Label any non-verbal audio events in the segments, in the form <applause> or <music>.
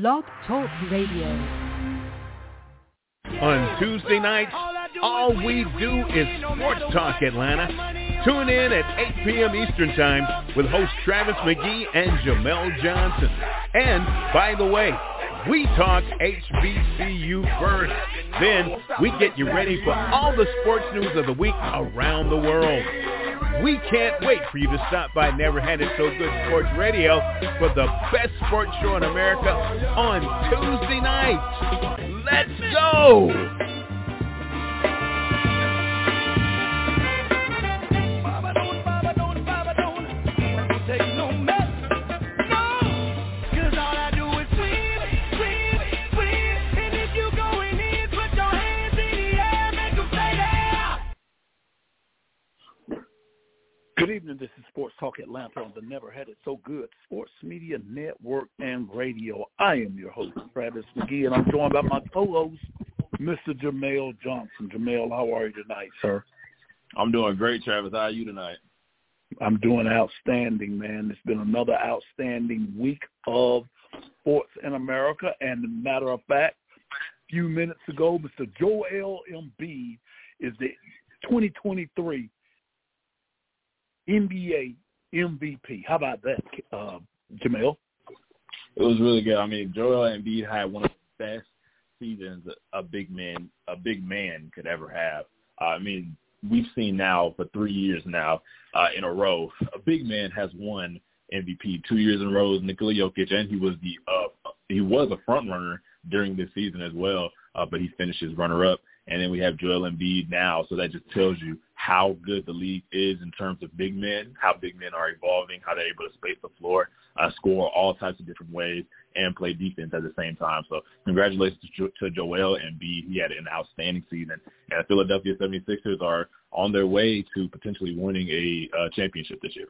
Blog Talk Radio. On Tuesday nights, all we do is Sports Talk Atlanta. Tune in at 8 p.m. Eastern Time with host Travis McGhee and Jamel Johnson. And, by the way, we talk HBCU first. Then we get you ready for all the sports news of the week around the world. We can't wait for you to stop by Never Had It So Good Sports Radio for the best sports show in America on Tuesday night. Let's go! Good evening. This is Sports Talk Atlanta on the Never Had It So Good Sports Media Network and Radio. I am your host, Travis McGhee, and I'm joined by my co-host, Mr. Jamel Johnson. Jamel, how are you tonight, sir? I'm doing great, Travis. How are you tonight? I'm doing outstanding, man. It's been another outstanding week of sports in America. And matter of fact, a few minutes ago, Mr. Joel Embiid is the 2023 NBA MVP. How about that, uh, Jamel? It was really good. I mean, Joel Embiid had one of the best seasons a big man a big man could ever have. Uh, I mean, we've seen now for three years now uh, in a row, a big man has won MVP two years in a row. Nikola Jokic, and he was the uh, he was a front runner during this season as well, uh, but he finished as runner up. And then we have Joel Embiid now, so that just tells you how good the league is in terms of big men, how big men are evolving, how they're able to space the floor, uh, score all types of different ways, and play defense at the same time. So congratulations to, to Joel. He had an outstanding season. And the Philadelphia 76ers are on their way to potentially winning a uh, championship this year.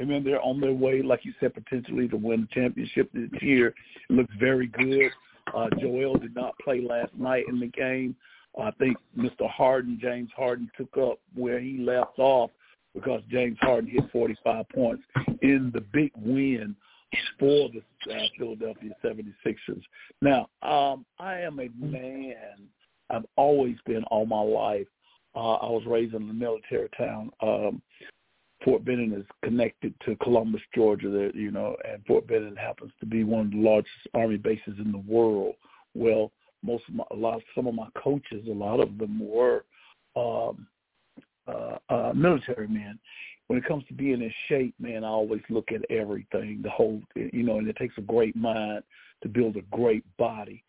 Amen. They're on their way, like you said, potentially to win the championship this year. It looks very good. Uh, Joel did not play last night in the game. I think Mr. Harden, James Harden, took up where he left off because James Harden hit 45 points in the big win for the uh, Philadelphia 76ers. Now, um, I am a man. I've always been all my life. Uh, I was raised in a military town. Um, Fort Benning is connected to Columbus, Georgia. That you know, and Fort Benning happens to be one of the largest army bases in the world. Well, most of my, a lot, some of my coaches, a lot of them were um, uh, uh, military men. When it comes to being in shape, man, I always look at everything, the whole, you know, and it takes a great mind to build a great body.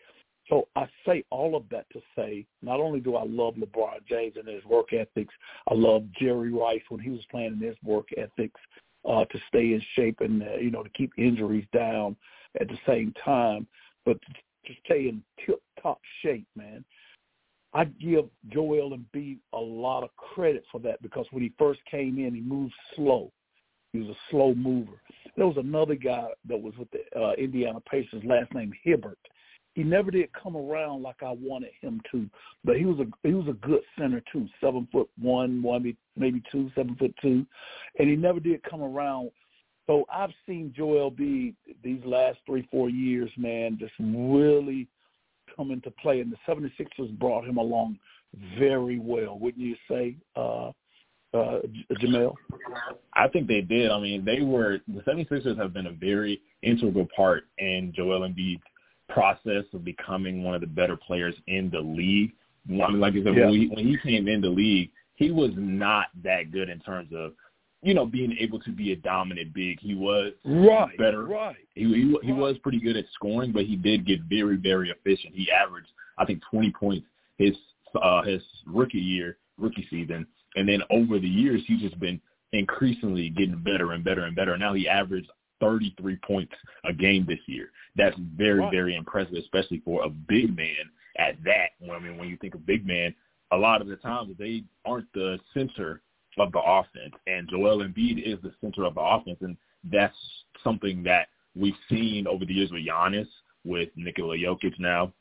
So I say all of that to say, not only do I love LeBron James and his work ethics, I love Jerry Rice when he was playing in his work ethics uh, to stay in shape and uh, you know to keep injuries down at the same time, but to stay in tip-top shape, man. I give Joel Embiid a lot of credit for that because when he first came in, he moved slow. He was a slow mover. There was another guy that was with the uh, Indiana Pacers, last name Hibbert. He never did come around like I wanted him to, but he was a he was a good center too, seven foot one, one maybe two, seven foot two, and he never did come around so I've seen Joel be these last three, four years, man, just really come into play. And the 76ers brought him along very well, wouldn't you say, uh, uh, Jamel? I think they did. I mean, they were the 76ers have been a very integral part in Joel Embiid's process of becoming one of the better players in the league. I mean, like I said, yeah. when, he, when he came in the league, he was not that good in terms of you know, being able to be a dominant big. He was right, better. Right. He he, he was pretty good at scoring, but he did get very very efficient. He averaged I think 20 points his uh his rookie year, rookie season, and then over the years he's just been increasingly getting better and better and better. Now he averaged 33 points a game this year. That's very right. very impressive, especially for a big man at that. I mean, when you think of big man, a lot of the times they aren't the center of the offense, and Joel Embiid is the center of the offense, and that's something that we've seen over the years with Giannis, with Nikola Jokic now.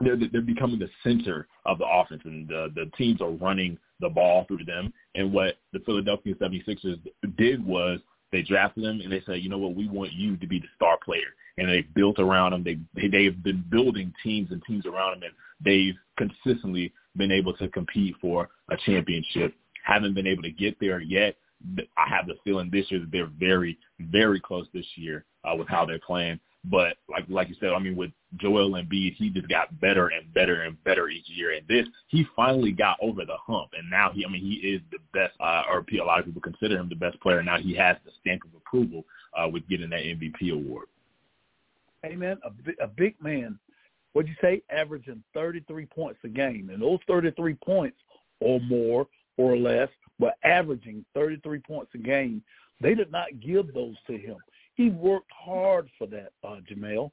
They're, they're becoming the center of the offense, and the, the teams are running the ball through them. And what the Philadelphia 76ers did was They drafted him and they said, you know what, we want you to be the star player. And they built around him. They, they they've been building teams and teams around him, and they've consistently been able to compete for a championship. Haven't been able to get there yet. I have the feeling this year that they're very, very close this year uh, with how they're playing. But like like you said, I mean, with Joel Embiid, he just got better and better and better each year. And this, he finally got over the hump, and now he, I mean, he is the best, uh, or a lot of people consider him the best player. Now he has the stamp of approval uh, with getting that MVP award. Hey man, a, a big man. What'd you say? Averaging 33 points a game, and those 33 points or more or less, but averaging 33 points a game. They did not give those to him. He worked hard for that, uh, Jamel.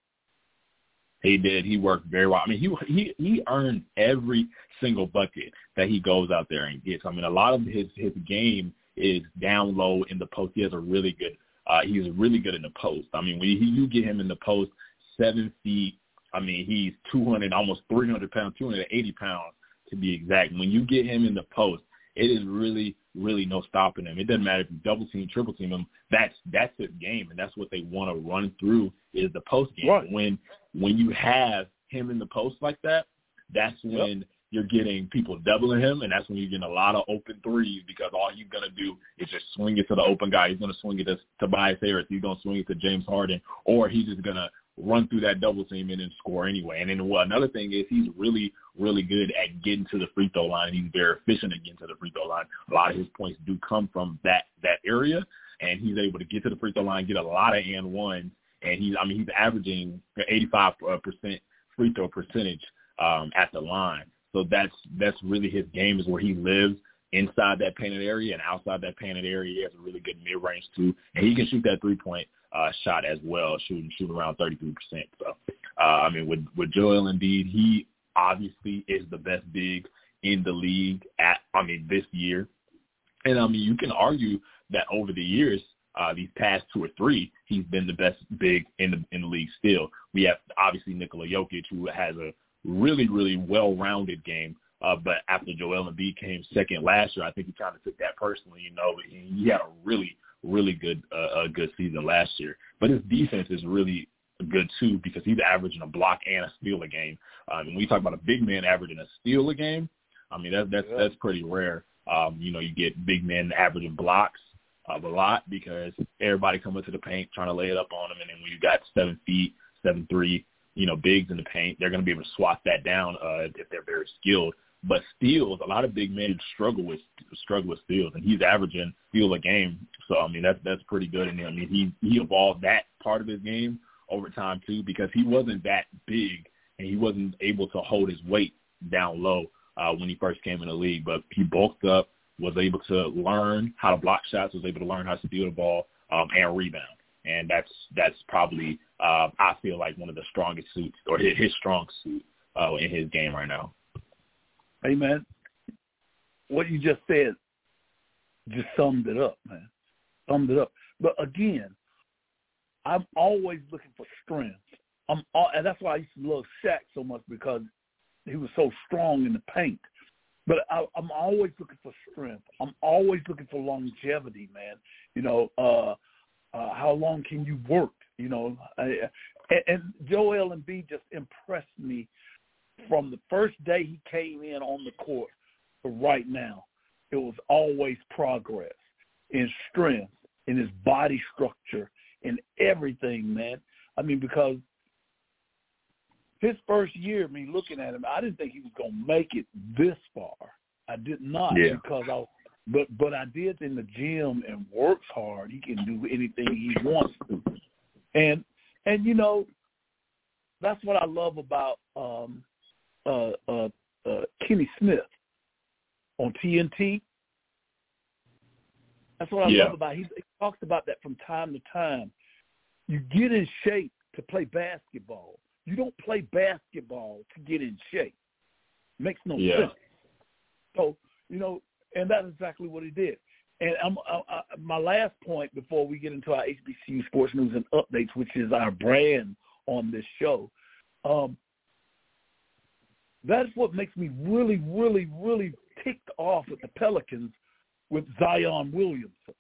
He did. He worked very well. I mean, he he he earned every single bucket that he goes out there and gets. I mean, a lot of his his game is down low in the post. He has a really good. Uh, he's really good in the post. I mean, when you, you get him in the post, seven feet. I mean, he's 200, almost 300 pounds, 280 pounds to be exact. When you get him in the post, it is really, really no stopping him. It doesn't matter if you double team, triple team him. That's that's his game, and that's what they want to run through is the post game. Right. When when you have him in the post like that, that's when yep. you're getting people doubling him, and that's when you're getting a lot of open threes because all he's gonna do is just swing it to the open guy. He's gonna swing it to Tobias Harris. He's gonna swing it to James Harden, or he's just gonna run through that double team and then score anyway. And then well, another thing is he's really, really good at getting to the free throw line. He's very efficient at getting to the free throw line. A lot of his points do come from that that area, and he's able to get to the free throw line, get a lot of and ones. And he's, I mean, he's averaging 85 percent free throw percentage um, at the line. So that's that's really his game is where he lives inside that painted area and outside that painted area. He has a really good mid range too, and he can shoot that three point uh, shot as well, shooting shooting around 33%. So, uh, I mean, with with Joel Embiid, he obviously is the best big in the league at I mean this year, and I mean you can argue that over the years. Uh, these past two or three, he's been the best big in the in the league. Still, we have obviously Nikola Jokic, who has a really really well-rounded game. Uh, but after Joel Embiid came second last year, I think he kind of took that personally. You know, he had a really really good uh, a good season last year. But his defense is really good too because he's averaging a block and a steal a game. Um, when we talk about a big man averaging a steal a game, I mean that's that's yeah. that's pretty rare. Um, you know, you get big men averaging blocks of a lot because everybody coming to the paint trying to lay it up on them, and then when you got seven feet, seven three, you know, bigs in the paint, they're going to be able to swat that down uh, if they're very skilled. But steals, a lot of big men struggle with struggle with steals, and he's averaging steal a game. So I mean that's that's pretty good. And I mean he he evolved that part of his game over time too because he wasn't that big and he wasn't able to hold his weight down low uh, when he first came in the league. But he bulked up, was able to learn how to block shots, was able to learn how to steal the ball um, and rebound. And that's that's probably uh, I feel like one of the strongest suits or his, his strong suit uh, in his game right now. Hey man, what you just said just summed it up, man. Summed it up. But again, I'm always looking for strength. I'm all, and that's why I used to love Shaq so much because he was so strong in the paint. But I, I'm always looking for strength. I'm always looking for longevity, man. You know, uh, uh, how long can you work? You know, I, and, and Joel Embiid just impressed me from the first day he came in on the court to right now, it was always progress in strength, in his body structure, in everything, man. I mean, because his first year, me looking at him, I didn't think he was gonna make it this far. I did not yeah. because I but but I did in the gym and works hard. He can do anything he wants to. And and you know, that's what I love about um uh, uh, uh, Kenny Smith on TNT. That's what I yeah. love about. He, he talks about that from time to time. You get in shape to play basketball. You don't play basketball to get in shape. Makes no yeah. sense. So you know, and that's exactly what he did. And I'm, I, I, my last point before we get into our HBCU sports news and updates, which is our brand on this show. Um, that's what makes me really, really, really ticked off at the Pelicans with Zion Williamson.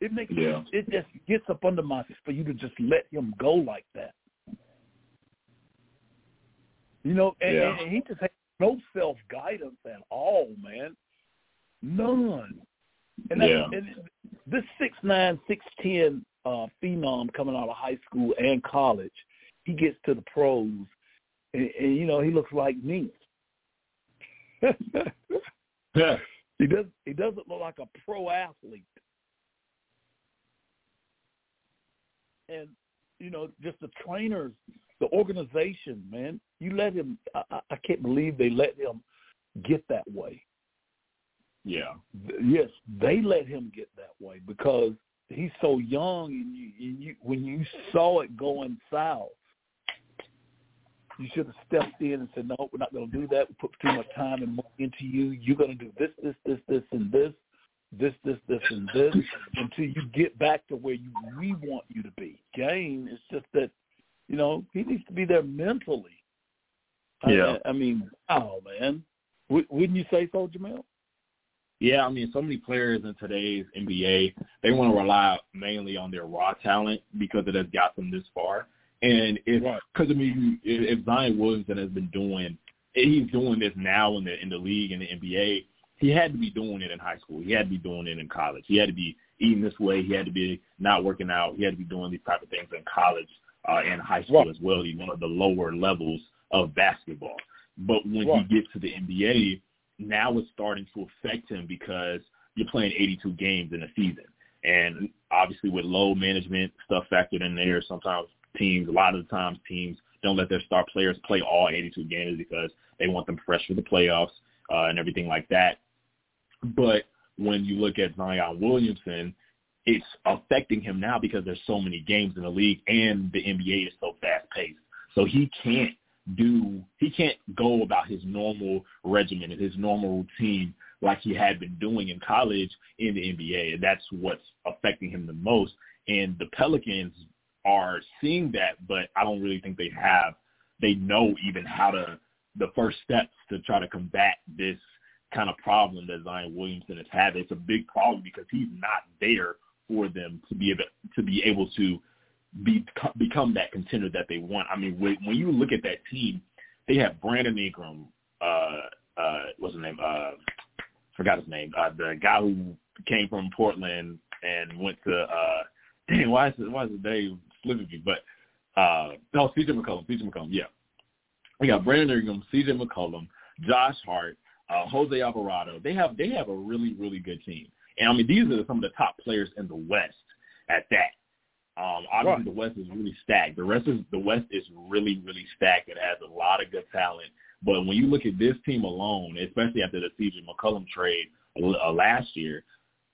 It makes Yeah. it just gets up under my for you to just let him go like that. You know, and, Yeah. and he just has no self guidance at all, man. None. And, that, Yeah. and this six nine, six ten uh, phenom coming out of high school and college, he gets to the pros, and, and you know he looks like me. <laughs> Yeah. He does. He doesn't look like a pro athlete. And you know, just the trainers, the organization, man. You let him. I, I- can't believe they let him get that way. Yeah. Yes, they let him get that way because he's so young, and you, and you when you saw it going south, you should have stepped in and said, "No, we're not going to do that. We put too much time and money into you. You're going to do this, this, this, this, and this, this, this, this, and this until you get back to where you we want you to be." Gain is just that, you know, he needs to be there mentally. I- Yeah. I, mean, oh man, W- wouldn't you say so, Jamel? Yeah, I mean, so many players in today's NBA, they want to rely mainly on their raw talent because it has got them this far. And if, Right. because I mean, if, if Zion Williamson has been doing, he's doing this now in the in the league in the NBA, he had to be doing it in high school. He had to be doing it in college. He had to be eating this way. He had to be not working out. He had to be doing these type of things in college uh, and high school Right. as well. He's one of the lower levels of basketball. But when Right. he gets to the NBA, now it's starting to affect him because you're playing 82 games in a season. And obviously with load management stuff factored in there, sometimes teams, a lot of the times teams don't let their star players play all 82 games because they want them fresh for the playoffs uh, and everything like that. But when you look at Zion Williamson, it's affecting him now because there's so many games in the league and the NBA is so fast paced. So he can't do he can't go about his normal regimen and his normal routine like he had been doing in college in the NBA. And that's what's affecting him the most. And the Pelicans are seeing that, but I don't really think they have they know even how to the first steps to try to combat this kind of problem that Zion Williamson has had. It's a big problem because he's not there for them to be able to be able to be become that contender that they want. I mean, when, when you look at that team, they have Brandon Ingram, uh, uh, what's his name? Uh, forgot his name. Uh, the guy who came from Portland and went to. Uh, dang, <clears throat> why is it, why is day slipping me? But uh, no, CJ McCollum. CJ McCollum. Yeah, we got Brandon Ingram, CJ McCollum, Josh Hart, uh, Jose Alvarado. They have they have a really really good team. And I mean, these are some of the top players in the West at that. Um, obviously, Right. the West is really stacked. The rest is the West is really, really stacked. It has a lot of good talent. But when you look at this team alone, especially after the CJ McCollum trade uh, last year,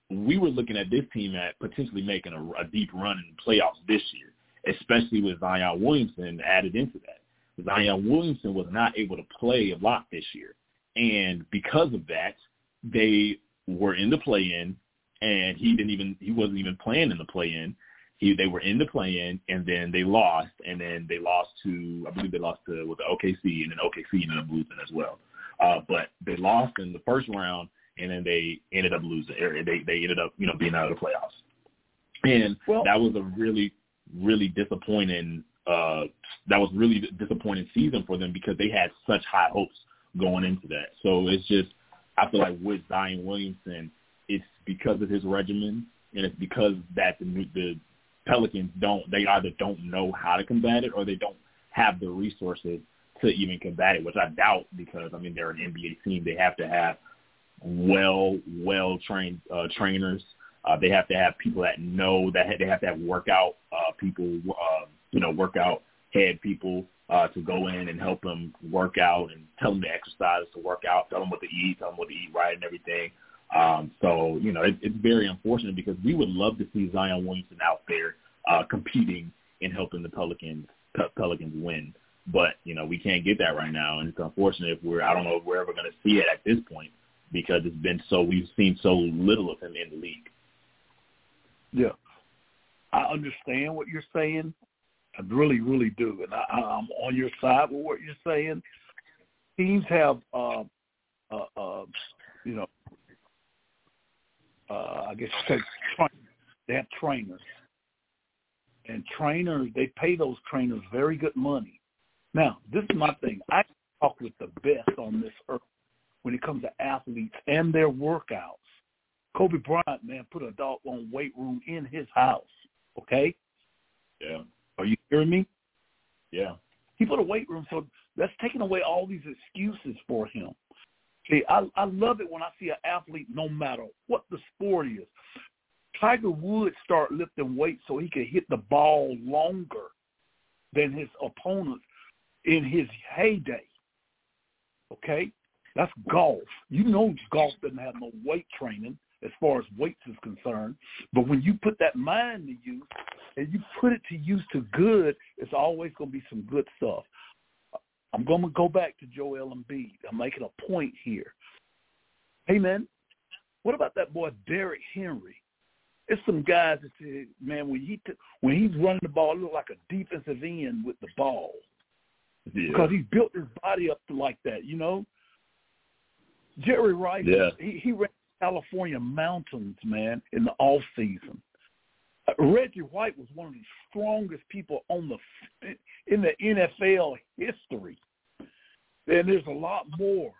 we were looking at this team at potentially making a, a deep run in the playoffs this year, especially with Zion Williamson added into that. Zion Williamson was not able to play a lot this year, and because of that, they were in the play-in, and he didn't even he wasn't even playing in the play-in. He, they were in the play-in, and then they lost, and then they lost to I believe they lost to with the OKC, and then OKC ended up losing as well. Uh, but they lost in the first round, and then they ended up losing. Or they they ended up you know being out of the playoffs, and Well- that was a really really disappointing. Uh, that was really disappointing season for them because they had such high hopes going into that. So it's just I feel like with Zion Williamson, it's because of his regimen, and it's because that the the Pelicans don't they either don't know how to combat it or they don't have the resources to even combat it, which I doubt because I mean they're an NBA team. They have to have well well trained uh, trainers. Uh, they have to have people that know that they have to have workout uh, people, uh, you know, workout head people uh, to go in and help them work out and tell them the exercises to work out, tell them what to eat, tell them what to eat right and everything. Um, so, you know, it, it's very unfortunate because we would love to see Zion Williamson out there uh, competing and helping the Pelicans Pe- Pelicans win. But, you know, we can't get that right now. And it's unfortunate if we're, I don't know if we're ever going to see it at this point because it's been so, we've seen so little of him in the league. Yeah, I understand what you're saying. I really, really do, and I, I'm on your side with what you're saying. Teams have, uh, uh, uh, you know, uh, I guess you say, they have trainers. And trainers, they pay those trainers very good money. Now, this is my thing. I talk with the best on this earth when it comes to athletes and their workouts. Kobe Bryant, man, put a doggone weight room in his house. Okay? Yeah. Are you hearing me? Yeah. He put a weight room, so that's taking away all these excuses for him. See, I, I love it when I see an athlete, no matter what the sport is. Tiger Woods start lifting weights so he could hit the ball longer than his opponents in his heyday. Okay? That's golf. You know golf doesn't have no weight training as far as weights is concerned. But when you put that mind to use and you put it to use to good, it's always going to be some good stuff. I'm going to go back to Joel Embiid. I'm making a point here. Hey, man, what about that boy Derrick Henry? It's some guys that say, man, when he t- when he's running the ball, it look like a defensive end with the ball Yeah. because he built his body up like that. You know, Jerry Rice, Yeah. he, he ran California mountains, man, in the off season. Uh, Reggie White was one of the strongest people on the in the NFL history. And there's a lot more.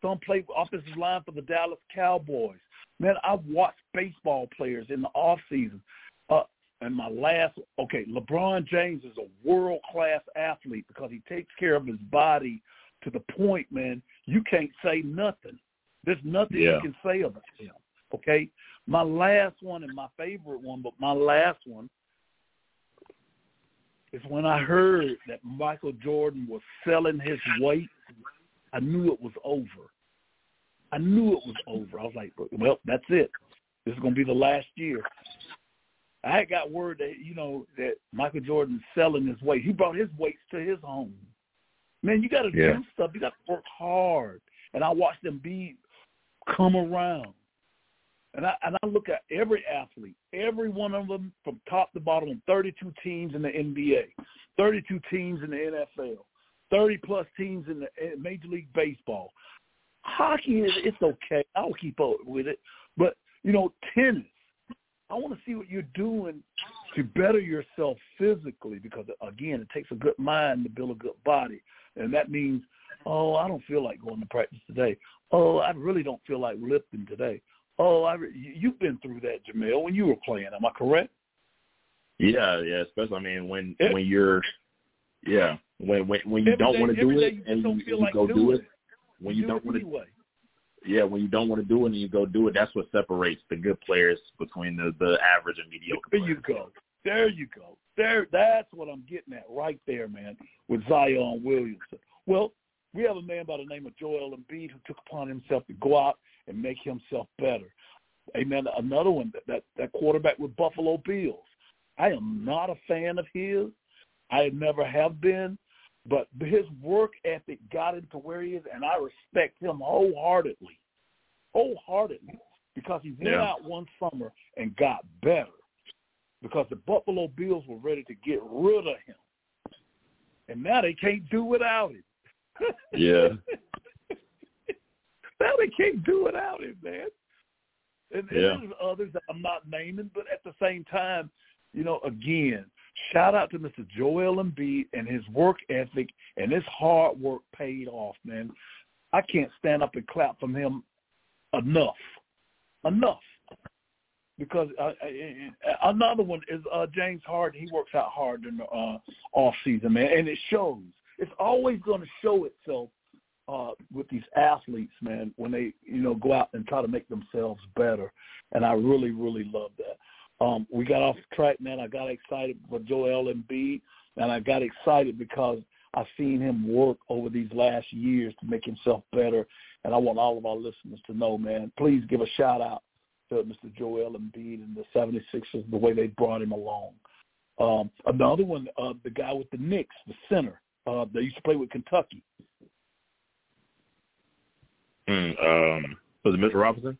Some play offensive line for the Dallas Cowboys. Man, I've watched baseball players in the off season. Uh, and my last, okay, LeBron James is a world class athlete because he takes care of his body to the point, man, you can't say nothing. There's nothing Yeah. you can say about him. Okay, my last one and my favorite one, but my last one is when I heard that Michael Jordan was selling his weight. I knew it was over. I knew it was over. I was like, well, that's it. This is going to be the last year. I had got word that you know that Michael Jordan's selling his weight. He brought his weights to his home. Man, you got to Yeah. do stuff. You got to work hard. And I watched them be come around. And I and I look at every athlete, every one of them from top to bottom, 32 teams in the NBA, 32 teams in the NFL, 30 plus teams in the Major League Baseball. Hockey is it's okay. I'll keep up with it, but you know, tennis. I want to see what you're doing to better yourself physically because again, it takes a good mind to build a good body, and that means, oh, I don't feel like going to practice today. Oh, I really don't feel like lifting today. Oh, I re- you- you've been through that, Jamel, when you were playing. Am I correct? Yeah, yeah. Especially, I mean, when Eh. when you're, yeah, when when when you don't want to do it and you, you like go do doing it, when you, do don't want to, anyway. yeah, when you don't want to do it and you go do it, that's what separates the good players between the the average and mediocre. There you go. There you go. There, that's what I'm getting at right there, man, with Zion Williamson. Well, we have a man by the name of Joel Embiid who took upon himself to go out and make himself better. Amen. Another one, that, that, that quarterback with Buffalo Bills. I am not a fan of his. I never have been, but his work ethic got him to where he is, and I respect him wholeheartedly, wholeheartedly, because he went Yeah. out one summer and got better because the Buffalo Bills were ready to get rid of him. And now they can't do without him. <laughs> Yeah. now they can't do without him, man. And, and Yeah. there's others that I'm not naming, but at the same time, you know, again, shout out to Mr. Joel Embiid and his work ethic and his hard work paid off, man. I can't stand up and clap from him enough, enough. Because uh, uh, another one is uh, James Harden. He works out hard in the uh, off season, man, and it shows. It's always going to show itself uh, with these athletes, man, when they you know go out and try to make themselves better. And I really, really love that. Um, we got off track, man. I got excited for Joel Embiid, and I got excited because I've seen him work over these last years to make himself better. And I want all of our listeners to know, man, please give a shout out to Mr. Joel Embiid and the 76ers, the way they brought him along. Um, another one, uh, the guy with the Knicks, the center, uh, they used to play with Kentucky. Mm, um, was it Mr. Robinson?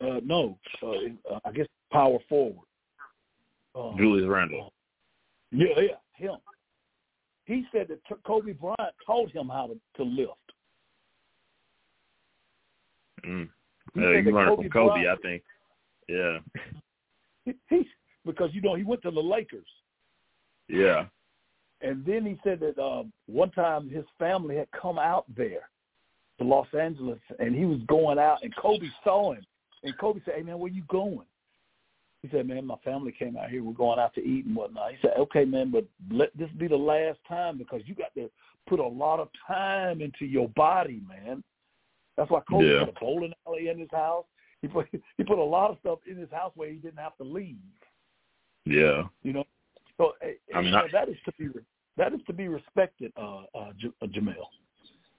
Uh, no, uh, I guess power forward. Uh, Julius Randle. Yeah, yeah, him. He said that t- Kobe Bryant taught him how to, to lift. Mm. He Uh, you learned Kobe from Kobe, Bryant- I think. Yeah. he, he because you know he went to the Lakers. Yeah. And then he said that um, one time his family had come out there to Los Angeles, and he was going out, and Kobe saw him, and Kobe said, "Hey man, where you going?" He said, "Man, my family came out here. We're going out to eat and whatnot." He said, "Okay, man, but let this be the last time because you got to put a lot of time into your body, man." That's why Kobe yeah. had a bowling alley in his house. He put <laughs> he put a lot of stuff in his house where he didn't have to leave. Yeah. You know, so I mean, I, I, that is to be that is to be respected, uh, uh, J- uh, Jamel.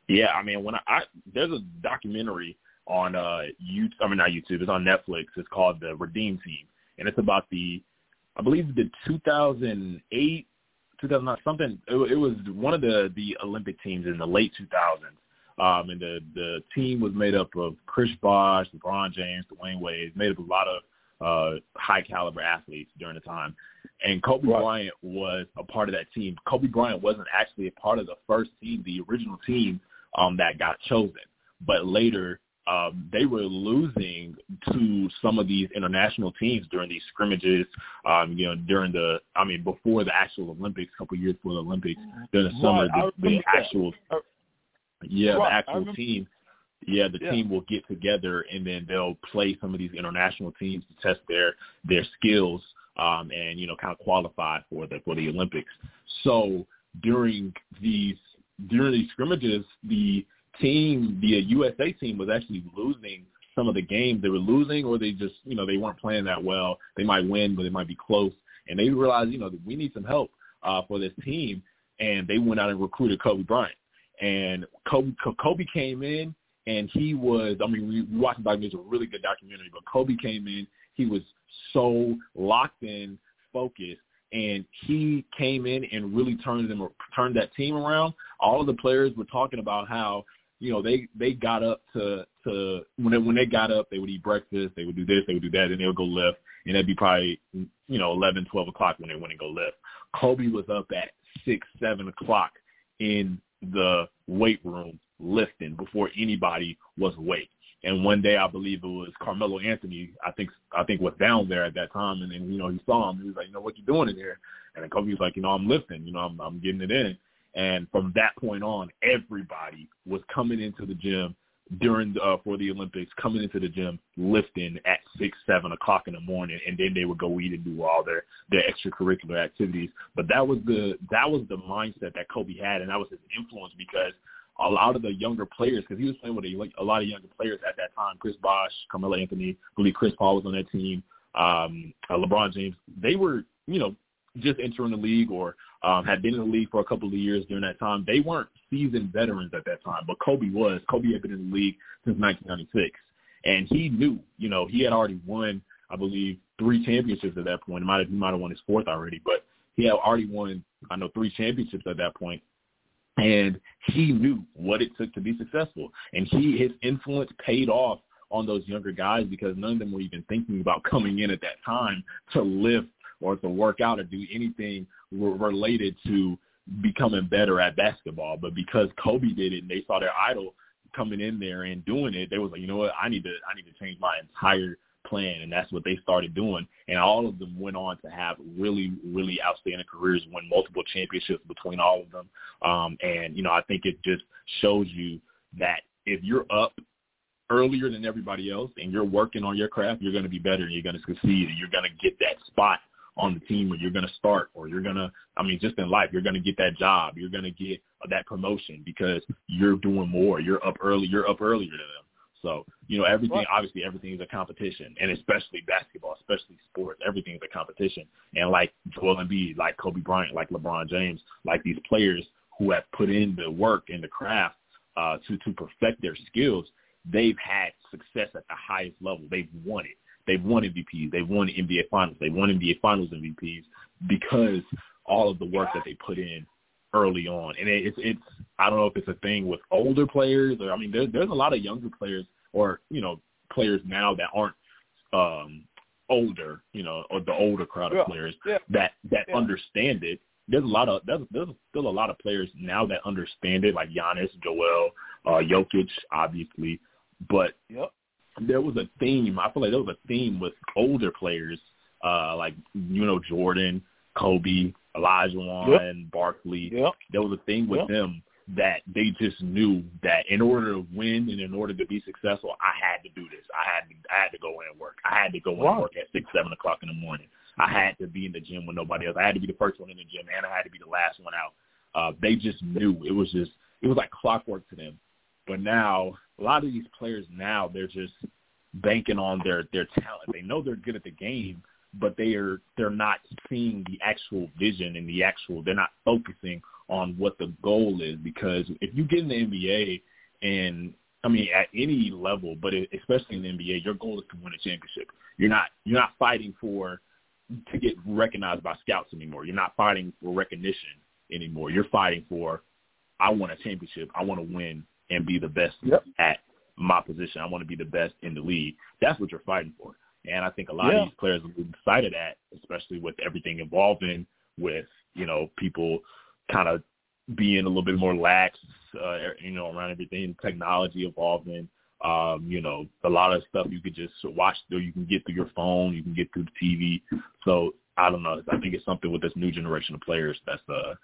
Yeah, I mean, when I, I there's a documentary on uh YouTube, I mean not YouTube, it's on Netflix. It's called The Redeem Team, and it's about the, I believe the 2008, 2009 something. It, it was one of the the Olympic teams in the late 2000s. Um, and the the team was made up of Chris Bosh, LeBron James, Dwyane Wade, made up of a lot of uh, high caliber athletes during the time. And Kobe Right. Bryant was a part of that team. Kobe Bryant wasn't actually a part of the first team, the original team um, that got chosen. But later, um, they were losing to some of these international teams during these scrimmages. Um, you know, during the, I mean, before the actual Olympics, a couple years before the Olympics, during the summer, Right, I the, the remember that. Yeah, the Right, I actual remember- team yeah, the Yeah. team will get together and then they'll play some of these international teams to test their their skills um, and you know kind of qualify for the for the Olympics. So during these during these scrimmages, the team, the USA team, was actually losing some of the games. They were losing, or they just you know they weren't playing that well. They might win, but they might be close. And they realized you know that we need some help uh, for this team, and they went out and recruited Kobe Bryant. And Kobe Kobe came in and he was I mean we watched the documentary, it's a really good documentary, but Kobe came in, he was so locked in, focused, and he came in and really turned them turned that team around. All of the players were talking about how, you know, they they got up to to when they when they got up, they would eat breakfast, they would do this, they would do that, and they would go lift, and it'd be probably you know eleven, twelve o'clock when they went and go lift. Kobe was up at six, seven o'clock in the weight room lifting before anybody was awake. And one day, I believe it was Carmelo Anthony. I think I think was down there at that time, and then you know he saw him. He was like, you know, what you doing in here? And Kobe was like, you know, I'm lifting. You know, I'm I'm getting it in. And from that point on, everybody was coming into the gym during the, uh, for the Olympics, coming into the gym lifting at six, seven o'clock in the morning, and then they would go eat and do all their their extracurricular activities. But that was the that was the mindset that Kobe had, and that was his influence because a lot of the younger players, because he was playing with a, a lot of younger players at that time, Chris Bosh, Carmelo Anthony, I believe Chris Paul was on that team, um, uh, LeBron James. They were, you know, just entering the league or um, had been in the league for a couple of years during that time. They weren't seasoned veterans at that time, but Kobe was. Kobe had been in the league since 1996, and he knew, you know, he had already won, I believe, three championships at that point. He might have, he might have won his fourth already, but he had already won, I know, three championships at that point. and he knew what it took to be successful. And he his influence paid off on those younger guys because none of them were even thinking about coming in at that time to lift or to work out or do anything related to becoming better at basketball. But because Kobe did it and they saw their idol coming in there and doing it, they was like, you know what, I need to I need to change my entire plan. And that's what they started doing. And all of them went on to have really really outstanding careers win multiple championships between all of them. Um and you know i think it just shows you that if you're up earlier than everybody else and you're working on your craft you're going to be better and you're going to succeed and you're going to get that spot on the team or you're going to start or you're going to i mean just in life you're going to get that job you're going to get that promotion because you're doing more you're up early you're up earlier than them so, you know, everything, obviously everything is a competition and especially basketball, especially sports, everything is a competition. And like Joel Embiid, like Kobe Bryant, like LeBron James, like these players who have put in the work and the craft uh, to, to perfect their skills, they've had success at the highest level. They've won it. They've won MVPs. They've won NBA Finals. They won NBA Finals MVPs because all of the work that they put in early on. And it, it's it's I don't know if it's a thing with older players or I mean there's there's a lot of younger players or you know players now that aren't um older, you know, or the older crowd of Yeah, players yeah, that that yeah. understand it. There's a lot of there's, there's still a lot of players now that understand it, like Giannis, Joel, uh, Jokic, obviously. But Yep. There was a theme. I feel like there was a theme with older players uh, like you know Jordan, Kobe, Olajuwon, yep. Barkley. Yep. There was a thing with yep. them that they just knew that in order to win and in order to be successful, I had to do this. I had to, I had to go in and work. I had to go in and work at six, seven o'clock in the morning. I had to be in the gym with nobody else. I had to be the first one in the gym, and I had to be the last one out. Uh, they just knew it was just it was like clockwork to them. But now a lot of these players now they're just banking on their their talent. They know they're good at the game, but they are they're not seeing the actual vision and the actual they're not focusing on what the goal is because if you get in the NBA and I mean at any level, but especially in the NBA, your goal is to win a championship. You're not you're not fighting for to get recognized by scouts anymore. You're not fighting for recognition anymore. You're fighting for I want a championship. I want to win and be the best yep. at my position. I want to be the best in the league. That's what you're fighting for. And I think a lot yeah. of these players are excited at, especially with everything involving with, you know, people kind of being a little bit more lax, uh, you know, around everything, technology evolving. Um, you know, a lot of stuff you could just watch through. You can get through your phone. You can get through the TV. So I don't know. I think it's something with this new generation of players that's uh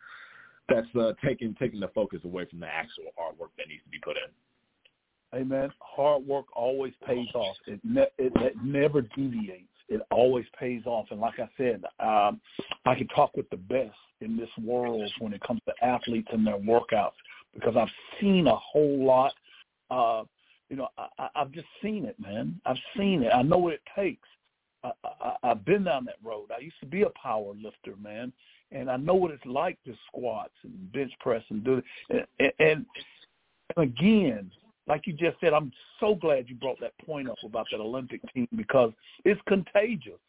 that's uh, taking taking the focus away from the actual hard work that needs to be put in. Man, hard work always pays off. It, ne- it it never deviates. It always pays off. And like I said, um, I can talk with the best in this world when it comes to athletes and their workouts because I've seen a whole lot. Uh, you know, I, I've just seen it, man. I've seen it. I know what it takes. I, I, I've been down that road. I used to be a power lifter, man, and I know what it's like to squats and bench press and do it. And, and, and again, like you just said, I'm so glad you brought that point up about that Olympic team because it's contagious.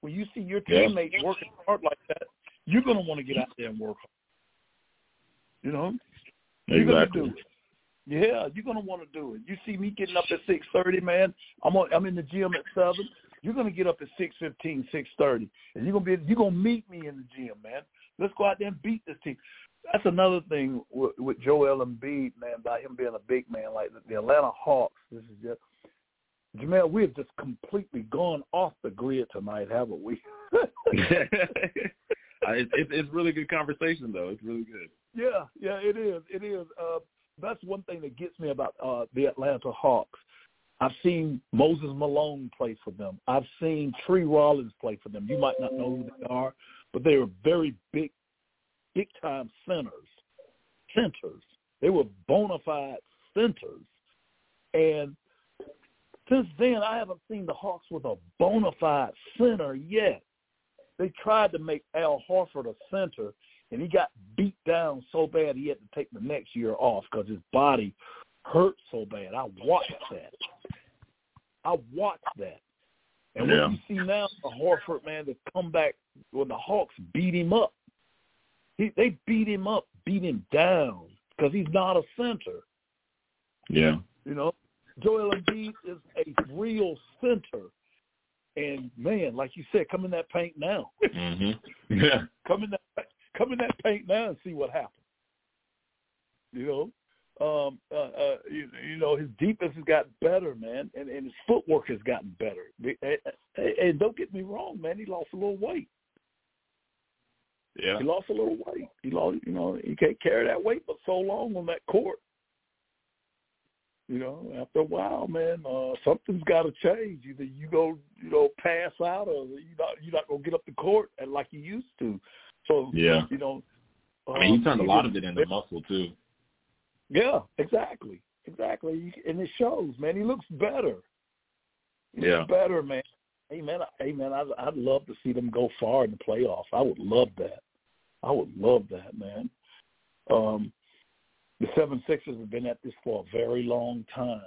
When you see your teammates yeah. working hard like that, you're going to want to get out there and work hard. You know, exactly. you're going to do it. Yeah, you're going to want to do it. You see me getting up at six thirty, man. I'm on, I'm in the gym at seven. You're going to get up at six fifteen, six thirty, and you're going to be you're going to meet me in the gym, man. Let's go out there and beat this team that's another thing with, with Joel Embiid, man, by him being a big man like the, the Atlanta Hawks. This is just Jamel. We have just completely gone off the grid tonight, haven't we? <laughs> it's, it's it's really good conversation though. It's really good. Yeah, yeah, it is. It is. Uh, that's one thing that gets me about uh, the Atlanta Hawks. I've seen Moses Malone play for them. I've seen Tree Rollins play for them. You might not know who they are, but they are very big big time centers, centers. They were bona fide centers. And since then, I haven't seen the Hawks with a bona fide center yet. They tried to make Al Horford a center, and he got beat down so bad he had to take the next year off because his body hurt so bad. I watched that. I watched that. And yeah. what you see now, the Horford man, to come back when the Hawks beat him up he, they beat him up, beat him down because he's not a center. Yeah. You know, Joel Embiid is a real center. And man, like you said, come in that paint now. mm-hmm. <laughs> Yeah. come in that come in that paint now and see what happens. You know, um, uh, uh, you, you know his defense has gotten better, man, and, and his footwork has gotten better. And, and don't get me wrong, man, he lost a little weight. Yeah. He lost a little weight. He lost, you know, he can't carry that weight but so long on that court. You know, after a while, man, uh, something's got to change. Either you go, you know, pass out, or you not you're not gonna get up the court and like you used to. So yeah, you know, I mean, he turned um, a lot of it into muscle too. Yeah, exactly, exactly, and it shows, man. He looks better. He yeah, looks better, man. Hey man, hey man, I'd, I'd love to see them go far in the playoffs. I would love that. I would love that, man. Um, the Seven Sixers have been at this for a very long time.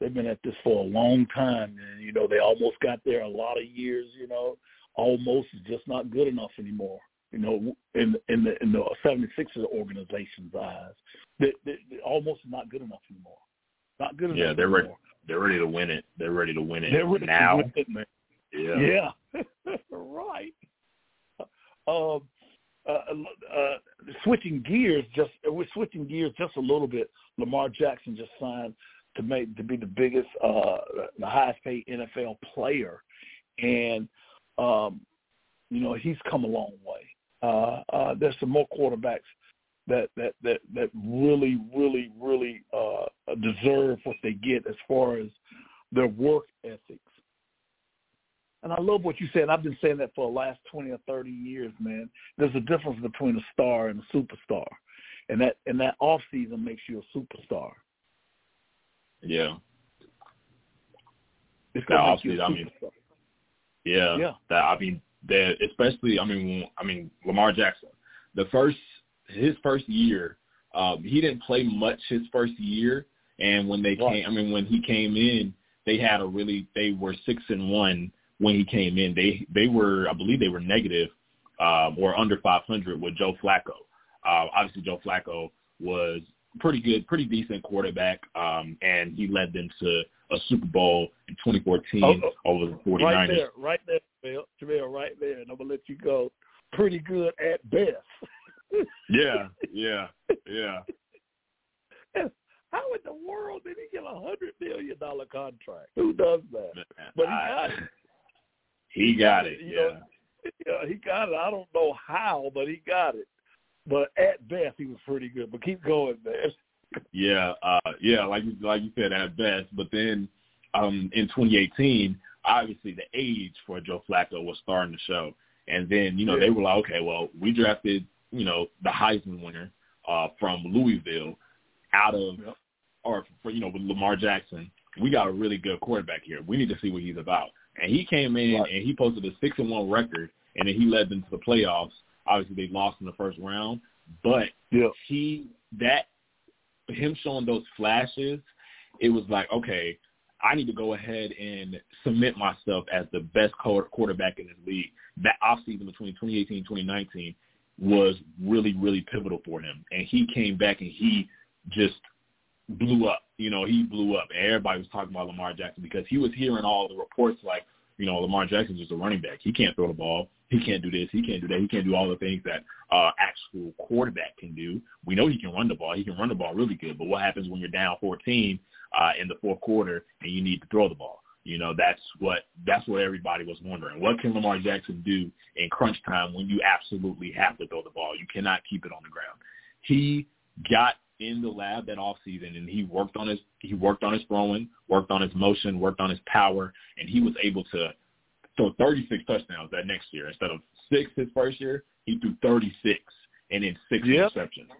They've been at this for a long time, and you know they almost got there a lot of years. You know, almost is just not good enough anymore. You know, in in the in the 76ers organization's eyes, they, they, they almost not good enough anymore. Not good enough. Yeah, they're anymore. ready. They're ready to win it. They're ready to win it they're ready now. To win it, man. Yeah. Yeah. <laughs> right. Um, uh, uh, switching gears, just we're switching gears just a little bit. Lamar Jackson just signed to make to be the biggest, uh, the highest paid NFL player, and um, you know, he's come a long way. Uh, uh, there's some more quarterbacks that that that that really, really, really uh, deserve what they get as far as their work ethics. And I love what you said. I've been saying that for the last twenty or thirty years, man. There's a difference between a star and a superstar, and that and that off season makes you a superstar. Yeah. It's that off season, I mean, yeah, yeah. That I mean, that especially, I mean, I mean Lamar Jackson, the first his first year, um, he didn't play much his first year, and when they Right. came, I mean, when he came in, they had a really they were six and one when he came in. They they were, I believe, they were negative um, or under 500 with Joe Flacco. Uh, obviously, Joe Flacco was pretty good, pretty decent quarterback, um, and he led them to a Super Bowl in 2014 Oh, over the 49ers. Right there, right there, Jamel, Jamel, right there, and I'm gonna let you go. Pretty good at best. <laughs> Yeah, yeah, yeah. <laughs> How in the world did he get a hundred million dollar contract? Who does that? But he got it. He got it. You Yeah. know, <laughs> Yeah, he got it. I don't know how, but he got it. But at best, he was pretty good. But keep going, man. Yeah, uh, yeah, like you like you said at best. But then um, in 2018, obviously the age for Joe Flacco was starting to show, and then you know Yeah. they were like, okay, well we drafted you know the Heisman winner uh, from Louisville out of Yep. or for you know with Lamar Jackson. We got a really good quarterback here. We need to see what he's about. And he came in Right. and he posted a six and one record, and then he led them to the playoffs. Obviously, they lost in the first round, but Yeah. he that him showing those flashes, it was like, okay, I need to go ahead and submit myself as the best quarterback in this league. That offseason between 2018 and 2019 was really, really pivotal for him. And he came back and he just blew up. You know, he blew up. Everybody was talking about Lamar Jackson because he was hearing all the reports like, you know, Lamar Jackson's just a running back. He can't throw the ball. He can't do this. He can't do that. He can't do all the things that uh actual quarterback can do. We know he can run the ball. He can run the ball really good. But what happens when you're down 14 uh in the fourth quarter and you need to throw the ball? You know, that's what that's what everybody was wondering. What can Lamar Jackson do in crunch time when you absolutely have to throw the ball? You cannot keep it on the ground. He got in the lab that off season and he worked on his he worked on his throwing, worked on his motion, worked on his power, and he was able to throw 36 touchdowns that next year instead of six his first year. He threw 36 and then six Yep. interceptions.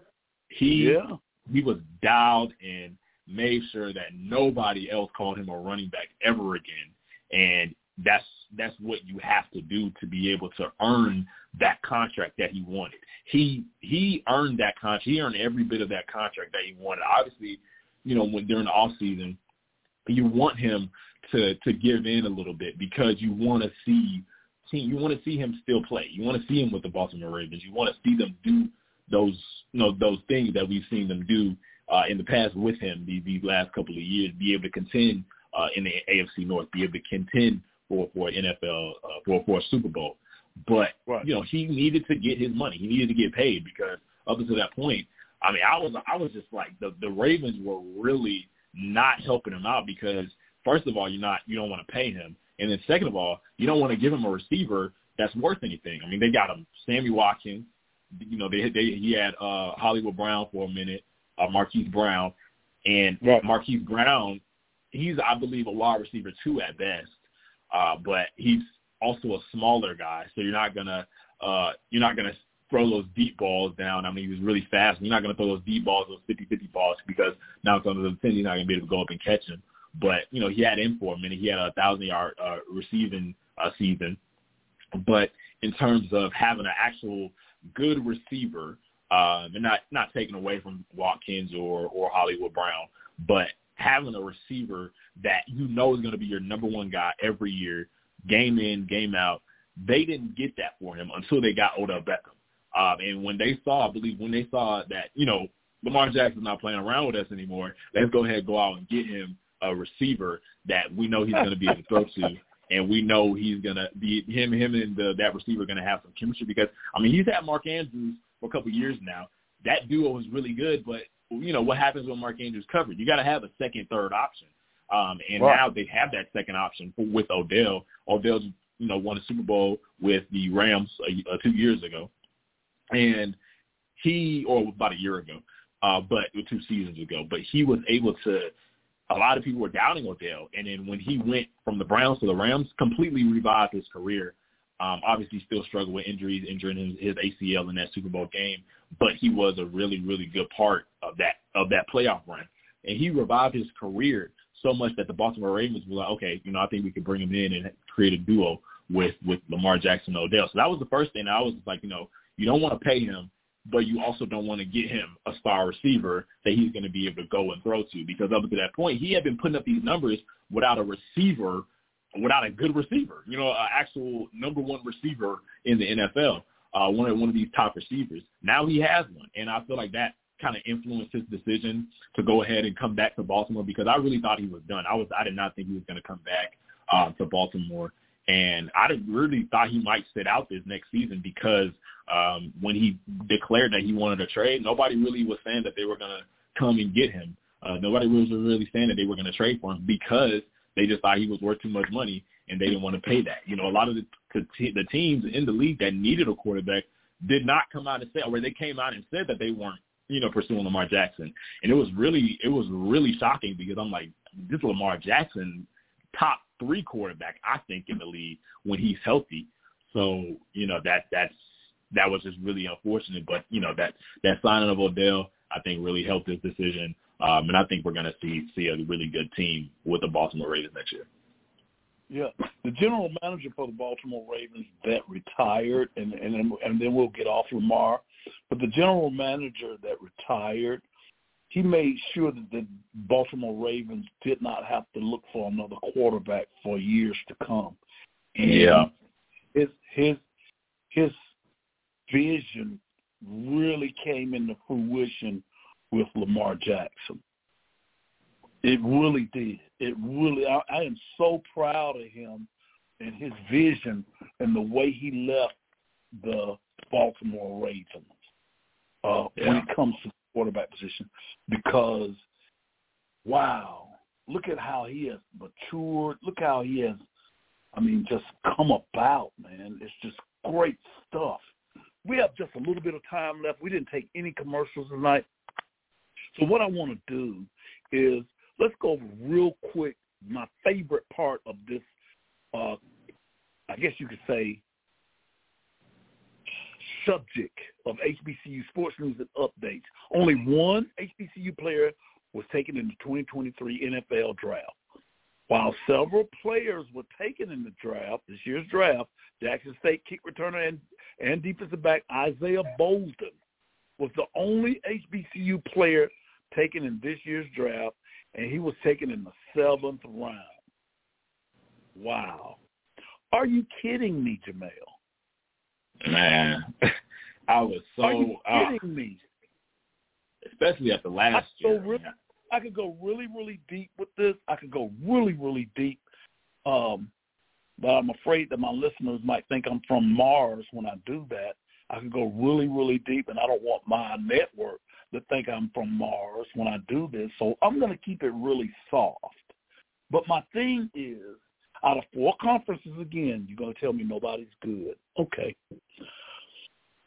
He Yeah. he was dialed in, made sure that nobody else called him a running back ever again. And that's that's what you have to do to be able to earn that contract that he wanted. He he earned that contract. He earned every bit of that contract that he wanted. Obviously, you know, when during the off season, you want him to to give in a little bit because you want to see see you want to see him still play. You want to see him with the Baltimore Ravens. You want to see them do those you know those things that we've seen them do uh, in the past with him these, these last couple of years. Be able to contend uh, in the AFC North. Be able to contend for for NFL uh, for for a Super Bowl. But Right. you know he needed to get his money. He needed to get paid because up until that point, I mean, I was I was just like the the Ravens were really not helping him out because first of all, you're not you don't want to pay him, and then second of all, you don't want to give him a receiver that's worth anything. I mean, they got him Sammy Watkins. You know, they they he had uh Hollywood Brown for a minute, uh Marquise Brown, and Right. Marquise Brown, he's I believe a wide receiver too at best, uh, but he's also a smaller guy, so you're not gonna uh you're not gonna throw those deep balls down. I mean, he was really fast. You're not to throw those deep balls, those 50-50 balls, because now it's under the 10, you're not to be able to go up and catch him. But, you know, he had in for a minute. He had a 1,000-yard uh, receiving uh, season. But in terms of having an actual good receiver, uh, and not, not taken away from Watkins or, or Hollywood Brown, but having a receiver that you know is going to be your number one guy every year, game in, game out, they didn't get that for him until they got Odell Beckham. Um, and when they saw, I believe, when they saw that, you know, Lamar Jackson's not playing around with us anymore, let's go ahead and go out and get him a receiver that we know he's going to be able to throw to, and we know he's going to be him, him, and the, that receiver are going to have some chemistry because I mean he's had Mark Andrews for a couple years now. That duo was really good, but you know what happens when Mark Andrews covered? You got to have a second, third option. Um, and Right. now they have that second option for, with Odell. Odell's you know, won a Super Bowl with the Rams uh, two years ago, and he or about a year ago, uh, but two seasons ago. But he was able to. A lot of people were doubting Odell, and then when he went from the Browns to the Rams, completely revived his career. Um, obviously, still struggled with injuries, injuring his, his ACL in that Super Bowl game, but he was a really, really good part of that of that playoff run, and he revived his career so much that the Baltimore Ravens were like, okay, you know, I think we could bring him in and create a duo with with Lamar Jackson and Odell. So that was the first thing. I was like, you know, you don't want to pay him, but you also don't want to get him a star receiver that he's going to be able to go and throw to because up to that point, he had been putting up these numbers without a receiver, without a good receiver, you know, an actual number one receiver in the NFL, uh, one of one of these top receivers. Now he has one, and I feel like that kind of influenced his decision to go ahead and come back to Baltimore because I really thought he was done. I was I did not think he was going to come back uh, to Baltimore, and I really thought he might sit out this next season because um, when he declared that he wanted a trade, nobody really was saying that they were going to come and get him. Uh, nobody was really saying that they were going to trade for him because they just thought he was worth too much money and they didn't want to pay that. You know, a lot of the, the teams in the league that needed a quarterback did not come out and say, or they came out and said that they weren't you know, pursuing Lamar Jackson. And it was really it was really shocking because I'm like, this Lamar Jackson top three quarterback, I think, in the league when he's healthy. So, you know, that that's that was just really unfortunate. But, you know, that that signing of Odell I think really helped his decision. Um, and I think we're gonna see see a really good team with the Baltimore Ravens next year. Yeah, the general manager for the Baltimore Ravens that retired, and and and then we'll get off Lamar. But the general manager that retired, he made sure that the Baltimore Ravens did not have to look for another quarterback for years to come. And yeah, his his his vision really came into fruition with Lamar Jackson. It really did. It really. I, I am so proud of him and his vision and the way he left the Baltimore Ravens uh, yeah. when it comes to the quarterback position because, wow, look at how he has matured. Look how he has, I mean, just come about, man. It's just great stuff. We have just a little bit of time left. We didn't take any commercials tonight. So what I want to do is let's go over real quick my favorite part of this, uh, I guess you could say, subject of HBCU sports news and updates. Only one HBCU player was taken in the 2023 NFL draft. While several players were taken in the draft, this year's draft, Jackson State kick returner and, and defensive back Isaiah Bolden was the only HBCU player taken in this year's draft and he was taken in the seventh round. Wow. Are you kidding me, Jamel? Man, <laughs> I was so. Are you kidding uh, me? Especially at the last I year. Really, I could go really, really deep with this. I could go really, really deep. Um, but I'm afraid that my listeners might think I'm from Mars when I do that. I could go really, really deep, and I don't want my network that think I'm from Mars when I do this. So I'm going to keep it really soft. But my thing is, out of four conferences again, you're going to tell me nobody's good. Okay.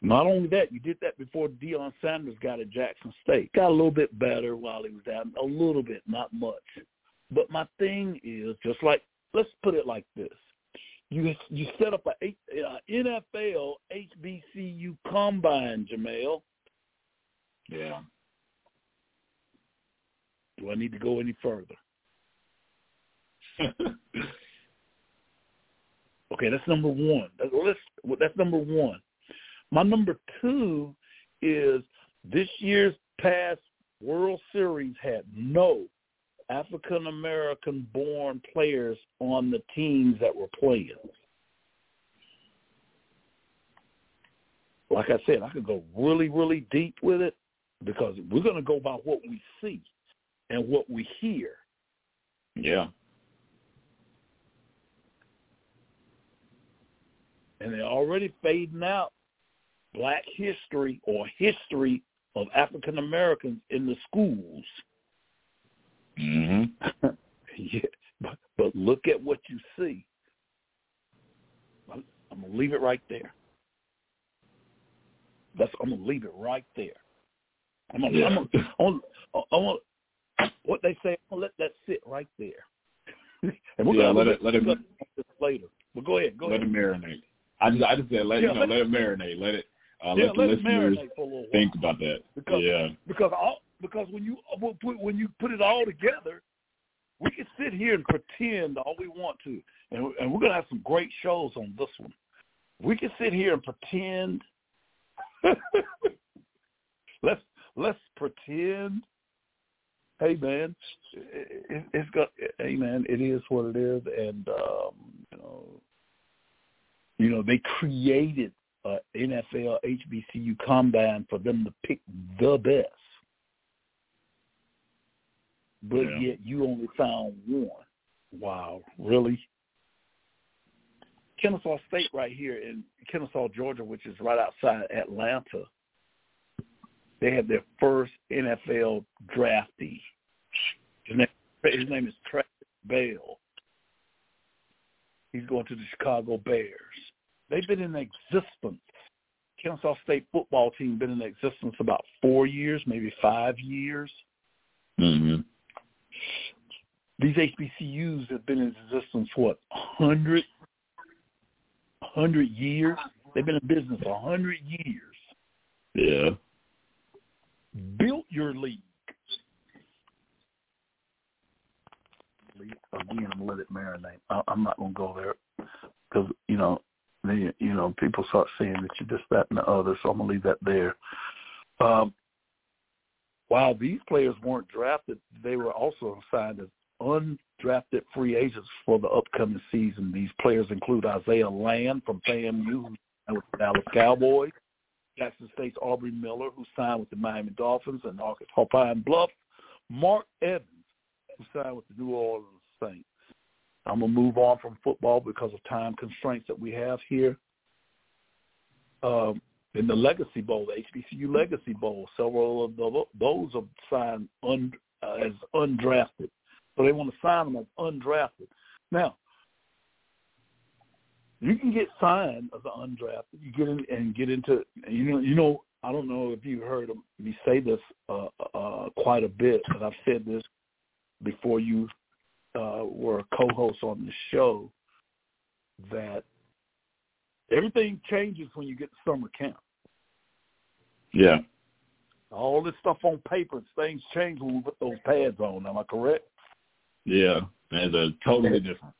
Not only that, you did that before Deion Sanders got at Jackson State. Got a little bit better while he was out, a little bit, not much. But my thing is, just like, let's put it like this. You you set up a, a uh, NFL HBCU combine, Jamel. Yeah. Do I need to go any further? <laughs> okay, that's number one. That's, that's number one. My number two is this year's past World Series had no African American born players on the teams that were playing. Like I said, I could go really, really deep with it because we're going to go by what we see and what we hear. Yeah. And they're already fading out black history or history of African Americans in the schools. Mm-hmm. <laughs> yeah, but, but look at what you see. I'm gonna leave it right there. That's I'm gonna leave it right there. I'm gonna, yeah. I'm gonna, I'm gonna, what they say. I'm gonna let that sit right there. <laughs> and we're yeah, gonna let it let it later. But go ahead, go let ahead. it marinate. I just I just said let yeah, you know let, let it marinate. Let it uh, yeah, let, let the listeners think about that. Because, yeah, because all, because when you when you put it all together, we can sit here and pretend all we want to, and, and we're gonna have some great shows on this one. We can sit here and pretend. <laughs> let's let's pretend. Hey man, it, it's got. Hey man, it is what it is, and um, you know, you know they created a NFL HBCU combine for them to pick the best but yeah. yet you only found one. Wow, really? Kennesaw State right here in Kennesaw, Georgia, which is right outside Atlanta, they had their first NFL draftee. His name, his name is Travis Bell. He's going to the Chicago Bears. They've been in existence. Kennesaw State football team been in existence about four years, maybe five years. Mm-hmm. These HBCUs have been in existence for what, 100, 100 years? They've been in business a 100 years. Yeah. Built your league. Again, I'm gonna let it marinate. I, I'm not gonna go there because you know, they, you know, people start saying that you're just that and the other. So I'm gonna leave that there. Um, while these players weren't drafted, they were also signed as undrafted free agents for the upcoming season. These players include Isaiah Land from FAMU, with the Dallas Cowboys, Jackson State's Aubrey Miller, who signed with the Miami Dolphins and Arkansas Pine Bluff, Mark Evans, who signed with the New Orleans Saints. I'm going to move on from football because of time constraints that we have here. Um, in the Legacy Bowl, the HBCU Legacy Bowl, several of the, those are signed un, uh, as undrafted. So they want to sign them as undrafted. Now, you can get signed as an undrafted. You get in and get into you know you know I don't know if you heard me say this uh, uh, quite a bit, but I've said this before you uh, were a co-host on the show that everything changes when you get to summer camp. Yeah. All this stuff on paper, things change when we put those pads on. Am I correct? Yeah, it's a totally different.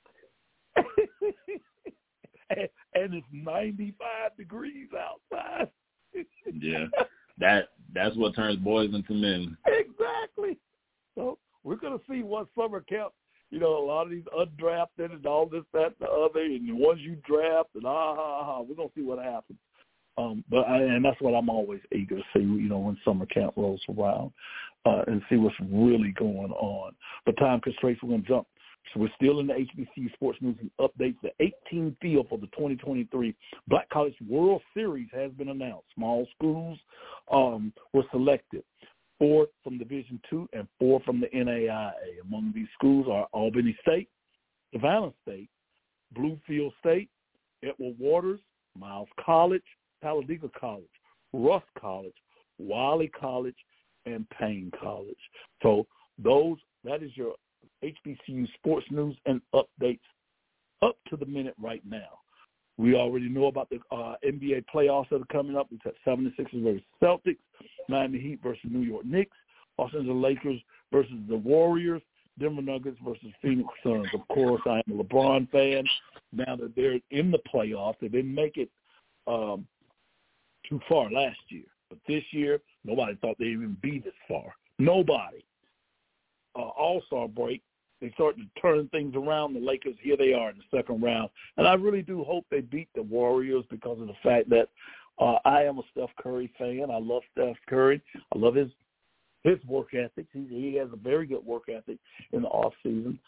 And, <laughs> and it's 95 degrees outside. yeah, <laughs> that that's what turns boys into men. Exactly. So we're gonna see what summer camp. You know, a lot of these undrafted and all this, that, and the other, and the ones you draft, and ah, ha, ha. We're gonna see what happens. Um, but I, and that's what I'm always eager to see, you know, when summer camp rolls around, uh, and see what's really going on. But time constraints, we're going to jump. So we're still in the HBC Sports News and updates. The 18 field for the 2023 Black College World Series has been announced. Small schools um, were selected. Four from Division Two and four from the NAIA. Among these schools are Albany State, Savannah State, Bluefield State, Edward Waters, Miles College, Talladega College, Rust College, Wiley College, and Paine College. So those that is your HBCU sports news and updates up to the minute right now. We already know about the uh, NBA playoffs that are coming up. It's at 76ers versus Celtics, Miami Heat versus New York Knicks, Los Angeles Lakers versus the Warriors, Denver Nuggets versus Phoenix Suns. Of course, I am a LeBron fan. Now that they're in the playoffs, they didn't make it um, too far last year. But this year, nobody thought they'd even be this far. Nobody. Uh, All-Star break, they started to turn things around. The Lakers, here they are in the second round. And I really do hope they beat the Warriors because of the fact that uh, I am a Steph Curry fan. I love Steph Curry. I love his his work ethic. He, he has a very good work ethic in the off season.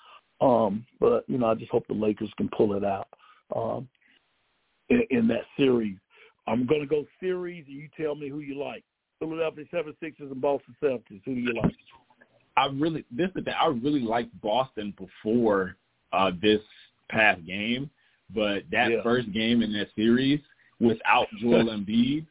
Um, but you know, I just hope the Lakers can pull it out um, in, in that series. I'm going to go series, and you tell me who you like. Philadelphia 76ers and Boston Celtics. Who do you like? I really this is the I really liked Boston before uh, this past game, but that Yeah. first game in that series without <laughs> Joel Embiid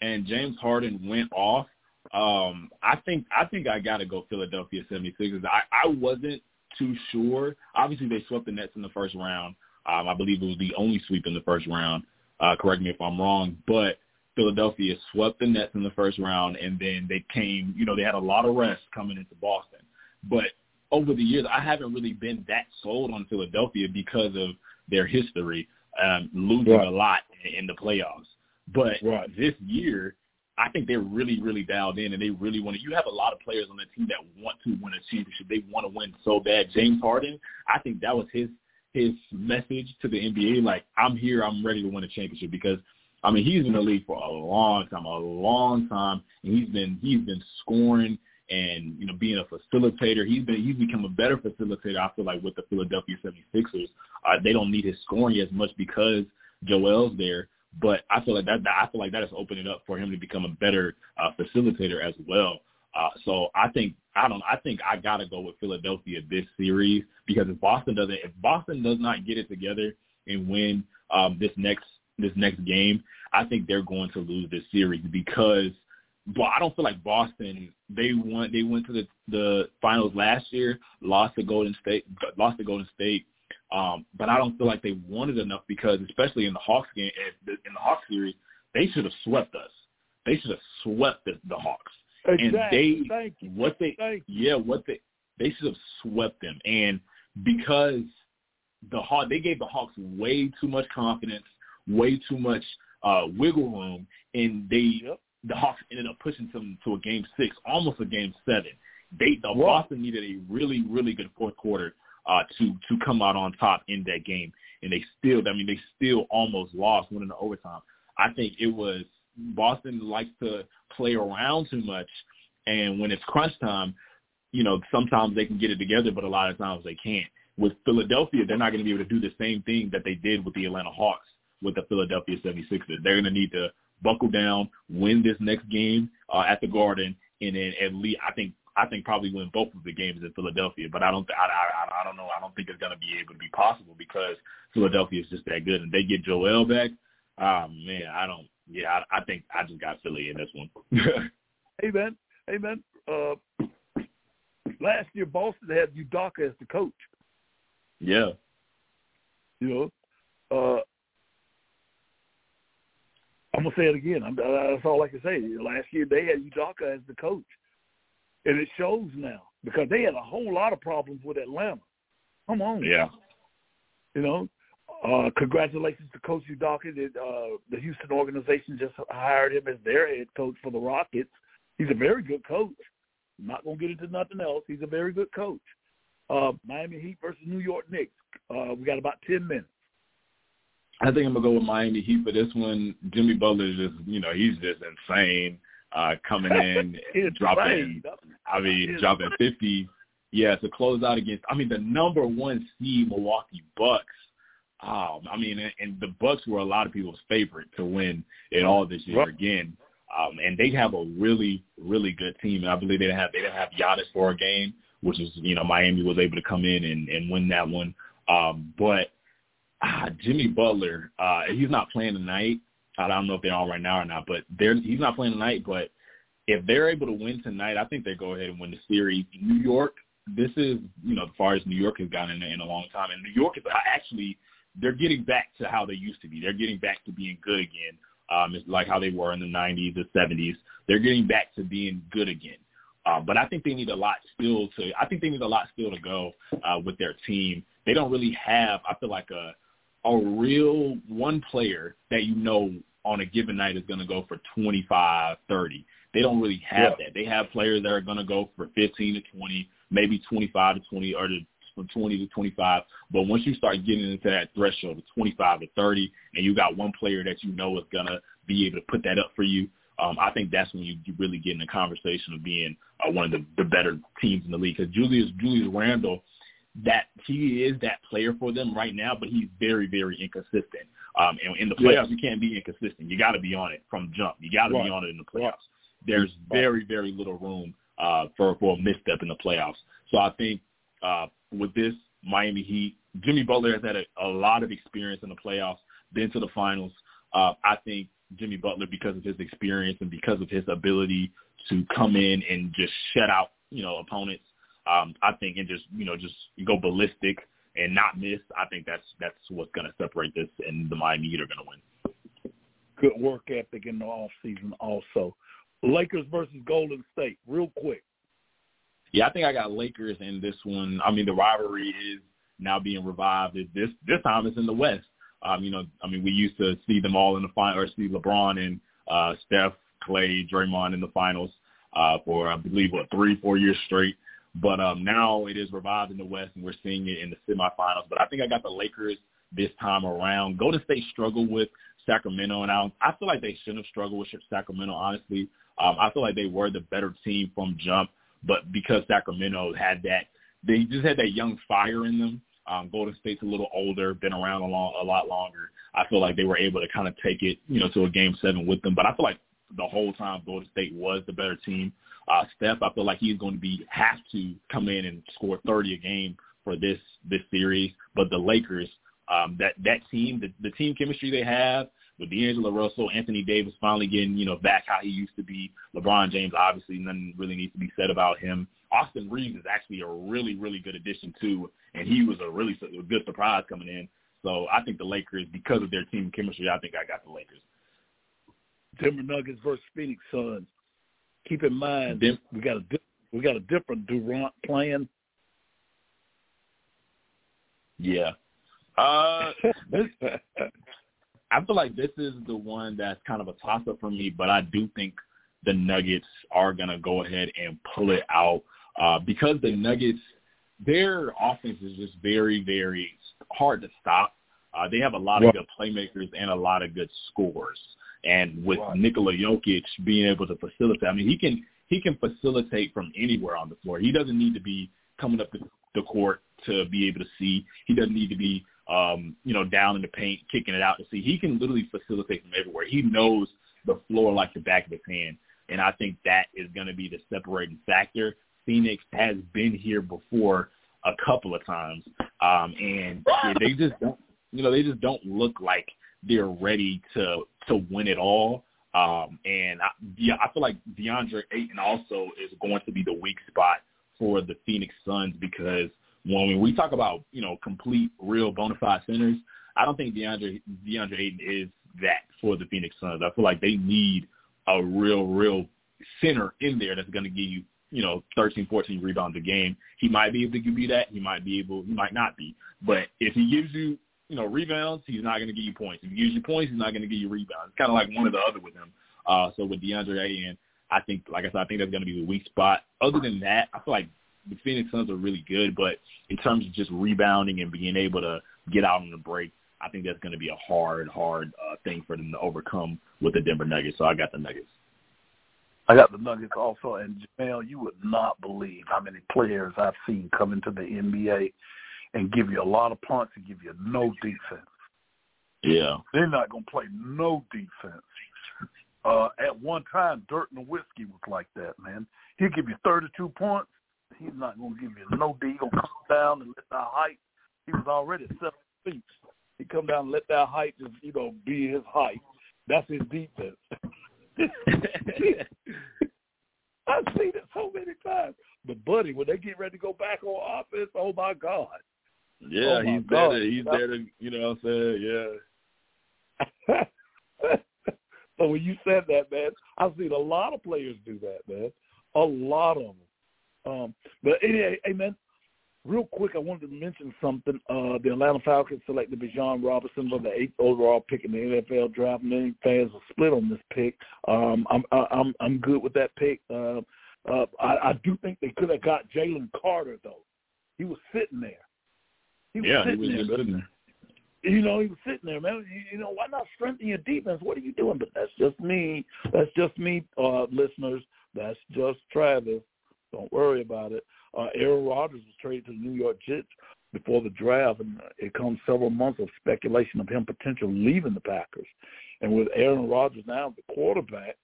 and James Harden went off. Um, I think I think I got to go Philadelphia 76ers. I, I wasn't too sure. Obviously, they swept the Nets in the first round. Um, I believe it was the only sweep in the first round. Uh, correct me if I'm wrong, but Philadelphia swept the Nets in the first round, and then they came. You know, they had a lot of rest coming into Boston. But over the years, I haven't really been that sold on Philadelphia because of their history, um, losing Right. a lot in, the playoffs. But Right. this year, I think they're really, really dialed in, and they really want to. You have a lot of players on the team that want to win a championship. They want to win so bad. James Harden, I think that was his his message to the NBA. Like, I'm here, I'm ready to win a championship because, I mean, he's in the league for a long time, a long time, and he's been he's been scoring and you know being a facilitator. He's been he's become a better facilitator. I feel like with the Philadelphia 76ers, uh, they don't need his scoring as much because Joel's there. But I feel like that, that I feel like that is opening up for him to become a better uh, facilitator as well. Uh, so I think I don't I think I gotta go with Philadelphia this series because if Boston doesn't if Boston does not get it together and win um, this next this next game, I think they're going to lose this series because but I don't feel like Boston they won they went to the the finals last year, lost to Golden State lost to Golden State. Um, but I don't feel like they wanted enough because especially in the Hawks game in the Hawks series, they should have swept us. They should have swept the, the Hawks. Exactly. And they Thank you. what they Thank yeah, what they they should have swept them. And because the Hawk they gave the Hawks way too much confidence, way too much uh wiggle room, and they Yep. the Hawks ended up pushing them to a game six, almost a game seven. They the Right. Boston needed a really, really good fourth quarter uh to to come out on top in that game. And they still I mean they still almost lost winning the overtime. I think it was Boston likes to play around too much and when it's crunch time, you know, sometimes they can get it together, but a lot of times they can't. With Philadelphia, they're not going to be able to do the same thing that they did with the Atlanta Hawks with the Philadelphia 76ers. They're going to need to buckle down, win this next game uh, at the Garden, and then at least I think I think probably win both of the games in Philadelphia. But I don't I I, I don't know I don't think it's going to be able to be possible because Philadelphia is just that good, and they get Joel back. Oh man, I don't. Yeah, I, I think I just got Philly in this one. <laughs> Hey Amen. Amen. Uh, last year, Boston had Udoka as the coach. yeah. You know, uh, I'm gonna say it again. I'm, uh, that's all I can say. Last year they had Udoka as the coach, and it shows now because they had a whole lot of problems with Atlanta. Come on, Yeah. you know. Uh, congratulations to Coach Udoka. Uh, the Houston organization just hired him as their head coach for the Rockets. He's a very good coach. I'm not going to get into nothing else. He's a very good coach. Uh, Miami Heat versus New York Knicks. Uh, we got about 10 minutes. I think I'm gonna go with Miami Heat for this one. Jimmy Butler is just, you know, he's just insane uh, coming <laughs> in, dropping. insane. I mean, It's dropping 50. Yeah, to close out against. I mean, the number one seed Milwaukee Bucks. Um, I mean, and, and the Bucks were a lot of people's favorite to win it all this year Right. again. Um, and they have a really, really good team. And I believe they didn't have they didn't have Giannis for a game, which is you know Miami was able to come in and, and win that one. Um, but ah, Jimmy Butler, uh, he's not playing tonight. I don't know if they're on right now or not, but they're he's not playing tonight. But if they're able to win tonight, I think they go ahead and win the series. New York, this is you know as far as New York has gone in, in a long time, and New York is actually they're getting back to how they used to be. They're getting back to being good again. Um, it's like how they were in the 90s, the 70s. They're getting back to being good again. Uh, but I think they need a lot still to. I think they need a lot still to go uh, with their team. They don't really have. I feel like a a real one player that you know on a given night is going to go for 25, 30. They don't really have Yeah. that. They have players that are going to go for 15 to 20, maybe 25 to 20, or to, from 20 to 25. But once you start getting into that threshold of 25 to 30, and you got one player that you know is going to be able to put that up for you, um, I think that's when you you really get in the conversation of being uh, one of the, the better teams in the league. Because Julius Julius Randle, that he is that player for them right now, but he's very very inconsistent. Um, and in the Yeah. playoffs, you can't be inconsistent. You got to be on it from jump. You got to Right. be on it in the playoffs. Right. There's Right. very very little room uh, for for a misstep in the playoffs. So I think uh, with this Miami Heat Jimmy Butler has had a, a lot of experience in the playoffs, been to the finals. Uh, I think Jimmy Butler, because of his experience and because of his ability to come in and just shut out, you know, opponents, um, I think, and just you know, just go ballistic and not miss. I think that's that's what's going to separate this, and the Miami Heat are going to win. Good work ethic in the off season, also. Lakers versus Golden State, real quick. Yeah, I think I got Lakers in this one. I mean, the rivalry is now being revived. This this time it's in the West. Um, you know, I mean, we used to see them all in the final, or see LeBron and uh, Steph, Clay, Draymond in the finals uh, for I believe what three, four years straight. But um, now it is revived in the West, and we're seeing it in the semifinals. But I think I got the Lakers this time around. Golden State struggled with Sacramento, and I, I feel like they shouldn't have struggled with Sacramento. Honestly, um, I feel like they were the better team from jump, but because Sacramento had that, they just had that young fire in them. Um, Golden State's a little older, been around a, long, a lot longer. I feel like they were able to kind of take it, you know, to a game seven with them. But I feel like the whole time Golden State was the better team. Uh, Steph, I feel like he's going to be have to come in and score 30 a game for this this series. But the Lakers, um, that that team, the, the team chemistry they have with D'Angelo Russell, Anthony Davis finally getting you know back how he used to be. LeBron James, obviously, nothing really needs to be said about him. Austin Reaves is actually a really really good addition too, and he was a really a good surprise coming in. So I think the Lakers, because of their team chemistry, I think I got the Lakers. Denver Nuggets versus Phoenix Suns. Keep in mind we got a we got a different Durant plan. Yeah. Uh, <laughs> this, I feel like this is the one that's kind of a toss up for me, but I do think the Nuggets are gonna go ahead and pull it out uh, because the Nuggets, their offense is just very, very hard to stop. Uh, they have a lot of good playmakers and a lot of good scores. And with right. Nikola Jokic being able to facilitate, I mean, he can he can facilitate from anywhere on the floor. He doesn't need to be coming up the, the court to be able to see. He doesn't need to be um, you know down in the paint kicking it out to see. He can literally facilitate from everywhere. He knows the floor like the back of his hand, and I think that is going to be the separating factor. Phoenix has been here before a couple of times, um, and they just don't, you know, they just don't look like they're ready to to win it all. Um, and I, yeah, I feel like DeAndre Ayton also is going to be the weak spot for the Phoenix Suns because when we talk about you know complete, real, bona fide centers, I don't think DeAndre DeAndre Ayton is that for the Phoenix Suns. I feel like they need a real, real center in there that's going to give you you know 13, 14 rebounds a game. He might be able to give you that. He might be able. He might not be. But if he gives you you know, rebounds, he's not going to give you points. If he gives you points, he's not going to give you rebounds. It's kind of like one or the other with him. Uh, so with DeAndre and I think, like I said, I think that's going to be the weak spot. Other than that, I feel like the Phoenix Suns are really good, but in terms of just rebounding and being able to get out on the break, I think that's going to be a hard, hard uh, thing for them to overcome with the Denver Nuggets. So I got the Nuggets. I got the Nuggets also, and Jamel, you would not believe how many players I've seen come into the NBA and give you a lot of punts and give you no defense. Yeah. They're not going to play no defense. Uh, at one time, Dirk Nowitzki was like that, man. He'll give you 32 points. He's not going to give you no D. He's going to come down and let that height. He was already seven feet. He come down and let that height just, you know, be his height. That's his defense. <laughs> I've seen it so many times. But buddy, when they get ready to go back on offense, oh my God. Yeah, oh he's God. there. To, he's there to, you know what I'm saying? Yeah. <laughs> so when you said that, man, I've seen a lot of players do that, man. A lot of them. Um, but anyway, hey, man, real quick, I wanted to mention something. Uh, the Atlanta Falcons selected Bijan Robinson for the eighth overall pick in the NFL draft. Many fans are split on this pick. Um, I'm I'm I'm good with that pick. Uh, uh, I, I do think they could have got Jalen Carter though. He was sitting there. He was yeah, sitting he was there. sitting there. You know, he was sitting there, man. You, you know, why not strengthen your defense? What are you doing? But that's just me. That's just me, uh, listeners. That's just Travis. Don't worry about it. Uh, Aaron Rodgers was traded to the New York Jets before the draft, and it comes several months of speculation of him potentially leaving the Packers. And with Aaron Rodgers now the quarterback,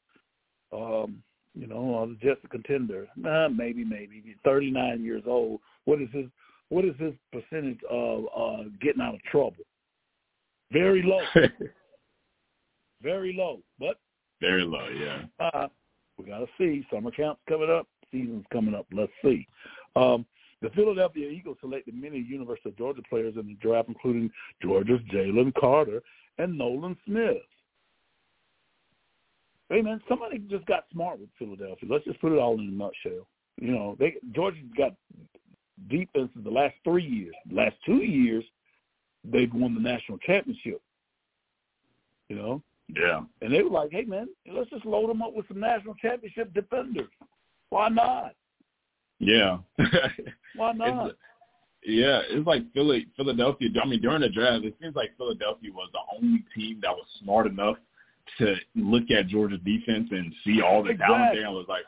um, you know, uh, the Jets a contender. Nah, maybe, maybe. He's 39 years old. What is his what is his percentage of uh, getting out of trouble? Very low. <laughs> Very low. But very low, yeah. Uh, we got to see. Summer camp's coming up. Season's coming up. Let's see. Um, the Philadelphia Eagles selected many University of Georgia players in the draft, including Georgia's Jalen Carter and Nolan Smith. Hey man, somebody just got smart with Philadelphia. Let's just put it all in a nutshell. You know, they Georgia's got defenses the last three years. The last two years, they've won the national championship. You know. Yeah. And they were like, "Hey man, let's just load them up with some national championship defenders. Why not?" Yeah. <laughs> Why not? It's, yeah, it's like Philly, Philadelphia. I mean, during the draft, it seems like Philadelphia was the only team that was smart enough to look at Georgia's defense and see all the exactly. talent there and was like,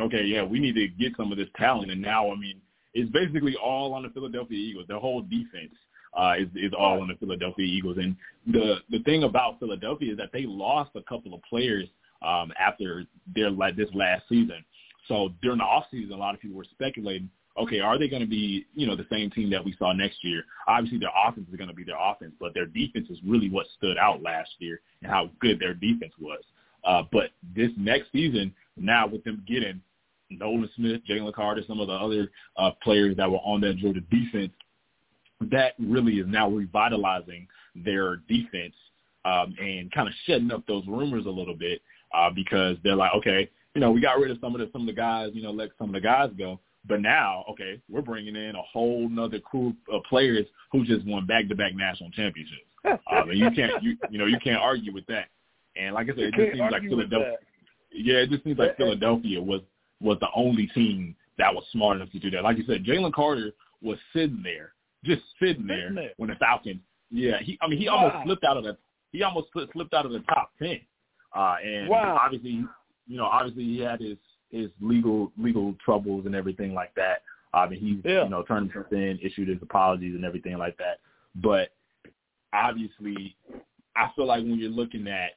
okay, yeah, we need to get some of this talent. And now, I mean, it's basically all on the Philadelphia Eagles. The whole defense uh, is is all on the Philadelphia Eagles. And the the thing about Philadelphia is that they lost a couple of players um, after their like this last season. So during the offseason, a lot of people were speculating, okay, are they going to be, you know, the same team that we saw next year? Obviously, their offense is going to be their offense, but their defense is really what stood out last year and how good their defense was. Uh, but this next season, now with them getting Nolan Smith, Jalen Carter, some of the other uh, players that were on that Georgia defense, that really is now revitalizing their defense um, and kind of shedding up those rumors a little bit uh, because they're like, okay, you know, we got rid of some of the some of the guys, you know, let some of the guys go. But now, okay, we're bringing in a whole nother crew of players who just won back-to-back national championships. um, <laughs> and you can't, you you know, you can't argue with that. And like I said, it just seems like Philadelphia. Yeah, it just seems like Philadelphia was was the only team that was smart enough to do that. Like you said, Jalen Carter was sitting there, just sitting there, there. when the Falcons. Yeah, he. I mean, he wow. almost slipped out of the. He almost slipped out of the top ten. Uh, and wow. obviously, you know, obviously he had his his legal legal troubles and everything like that. I mean, he yeah. you know turned himself in, issued his apologies and everything like that. But obviously, I feel like when you're looking at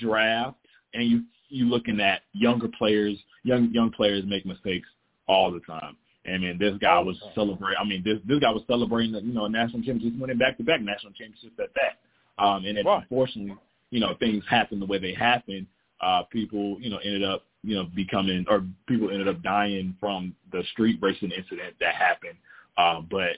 draft and you you looking at younger players, young young players make mistakes all the time. I mean, this guy was celebrating. I mean, this this guy was celebrating, the, you know, a national championship, winning back to back national championships at that. Um, and right. unfortunately, you know, things happened the way they happened. Uh, people, you know, ended up, you know, becoming or people ended up dying from the street racing incident that happened. Uh, but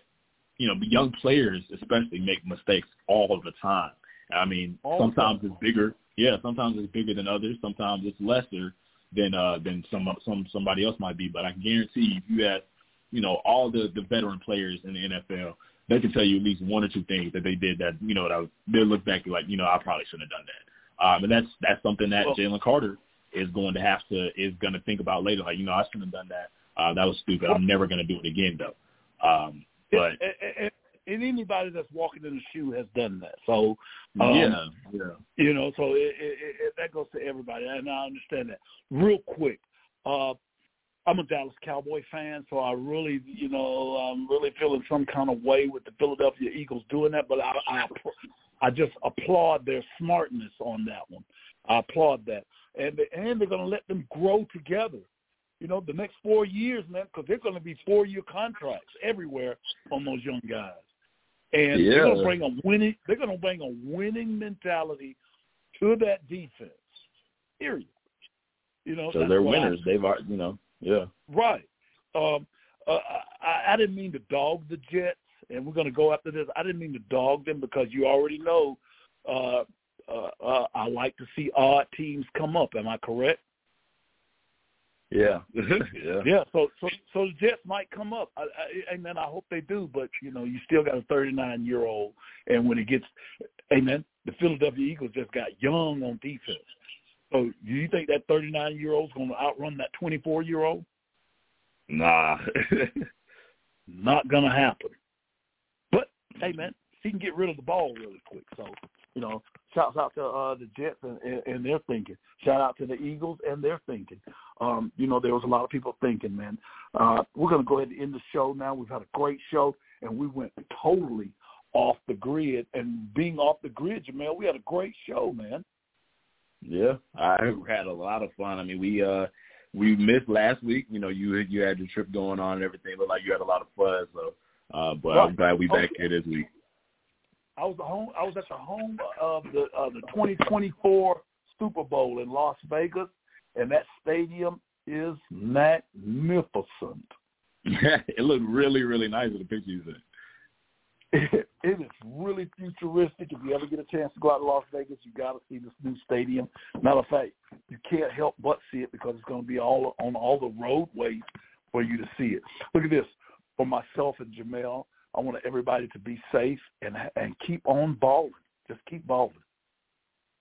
you know, young players especially make mistakes all the time. I mean, sometimes it's bigger. Yeah, sometimes it's bigger than others. Sometimes it's lesser than uh than some some somebody else might be. But I guarantee if you ask, you know, all the the veteran players in the NFL, they can tell you at least one or two things that they did that you know that they'll look back and like you know I probably shouldn't have done that. Um, and that's that's something that well, Jalen Carter is going to have to is going to think about later. Like you know I shouldn't have done that. Uh, that was stupid. I'm never going to do it again though. Um, but and, and, and anybody that's walking in the shoe has done that. So um, yeah, yeah, you know, so it, it, it, that goes to everybody, and I understand that. Real quick, uh, I'm a Dallas Cowboy fan, so I really, you know, I'm really feeling some kind of way with the Philadelphia Eagles doing that. But I, I, I just applaud their smartness on that one. I applaud that, and they, and they're going to let them grow together. You know, the next four years, man, because they're going to be four-year contracts everywhere on those young guys, and yeah. they're going to bring a winning. They're going to bring a winning mentality to that defense. Period. You know, so they're winners. They've, you know, yeah, right. Um, uh, I, I didn't mean to dog the Jets, and we're going to go after this. I didn't mean to dog them because you already know uh, uh, uh, I like to see odd teams come up. Am I correct? <laughs> Yeah, yeah, yeah. So, so, so the Jets might come up, I, I, amen. I hope they do, but you know, you still got a 39 year old, and when it gets, amen, the Philadelphia Eagles just got young on defense. So, do you think that 39 year old's going to outrun that 24 year old? Nah, <laughs> not going to happen. But hey, man, he can get rid of the ball really quick. So, you know, shouts out to uh, the Jets and, and, and their thinking. Shout out to the Eagles and their thinking. Um, you know, there was a lot of people thinking, man. Uh, we're going to go ahead and end the show now. We've had a great show, and we went totally off the grid. And being off the grid, Jamel, we had a great show, man. Yeah, I had a lot of fun. I mean, we uh we missed last week. You know, you you had your trip going on and everything. Looked like you had a lot of fun. So Uh, but right. I'm glad we back here this week. I was home. I was at the home of the uh, the 2024 Super Bowl in Las Vegas, and that stadium is magnificent. Yeah, <laughs> it looked really, really nice in the picture you sent. It, <laughs> it is really futuristic. If you ever get a chance to go out to Las Vegas, you got to see this new stadium. Matter of fact, you can't help but see it because it's going to be all on all the roadways for you to see it. Look at this. For myself and Jamel, I want everybody to be safe and and keep on balling. Just keep balling.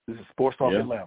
This is Sports Talk yeah. Atlanta.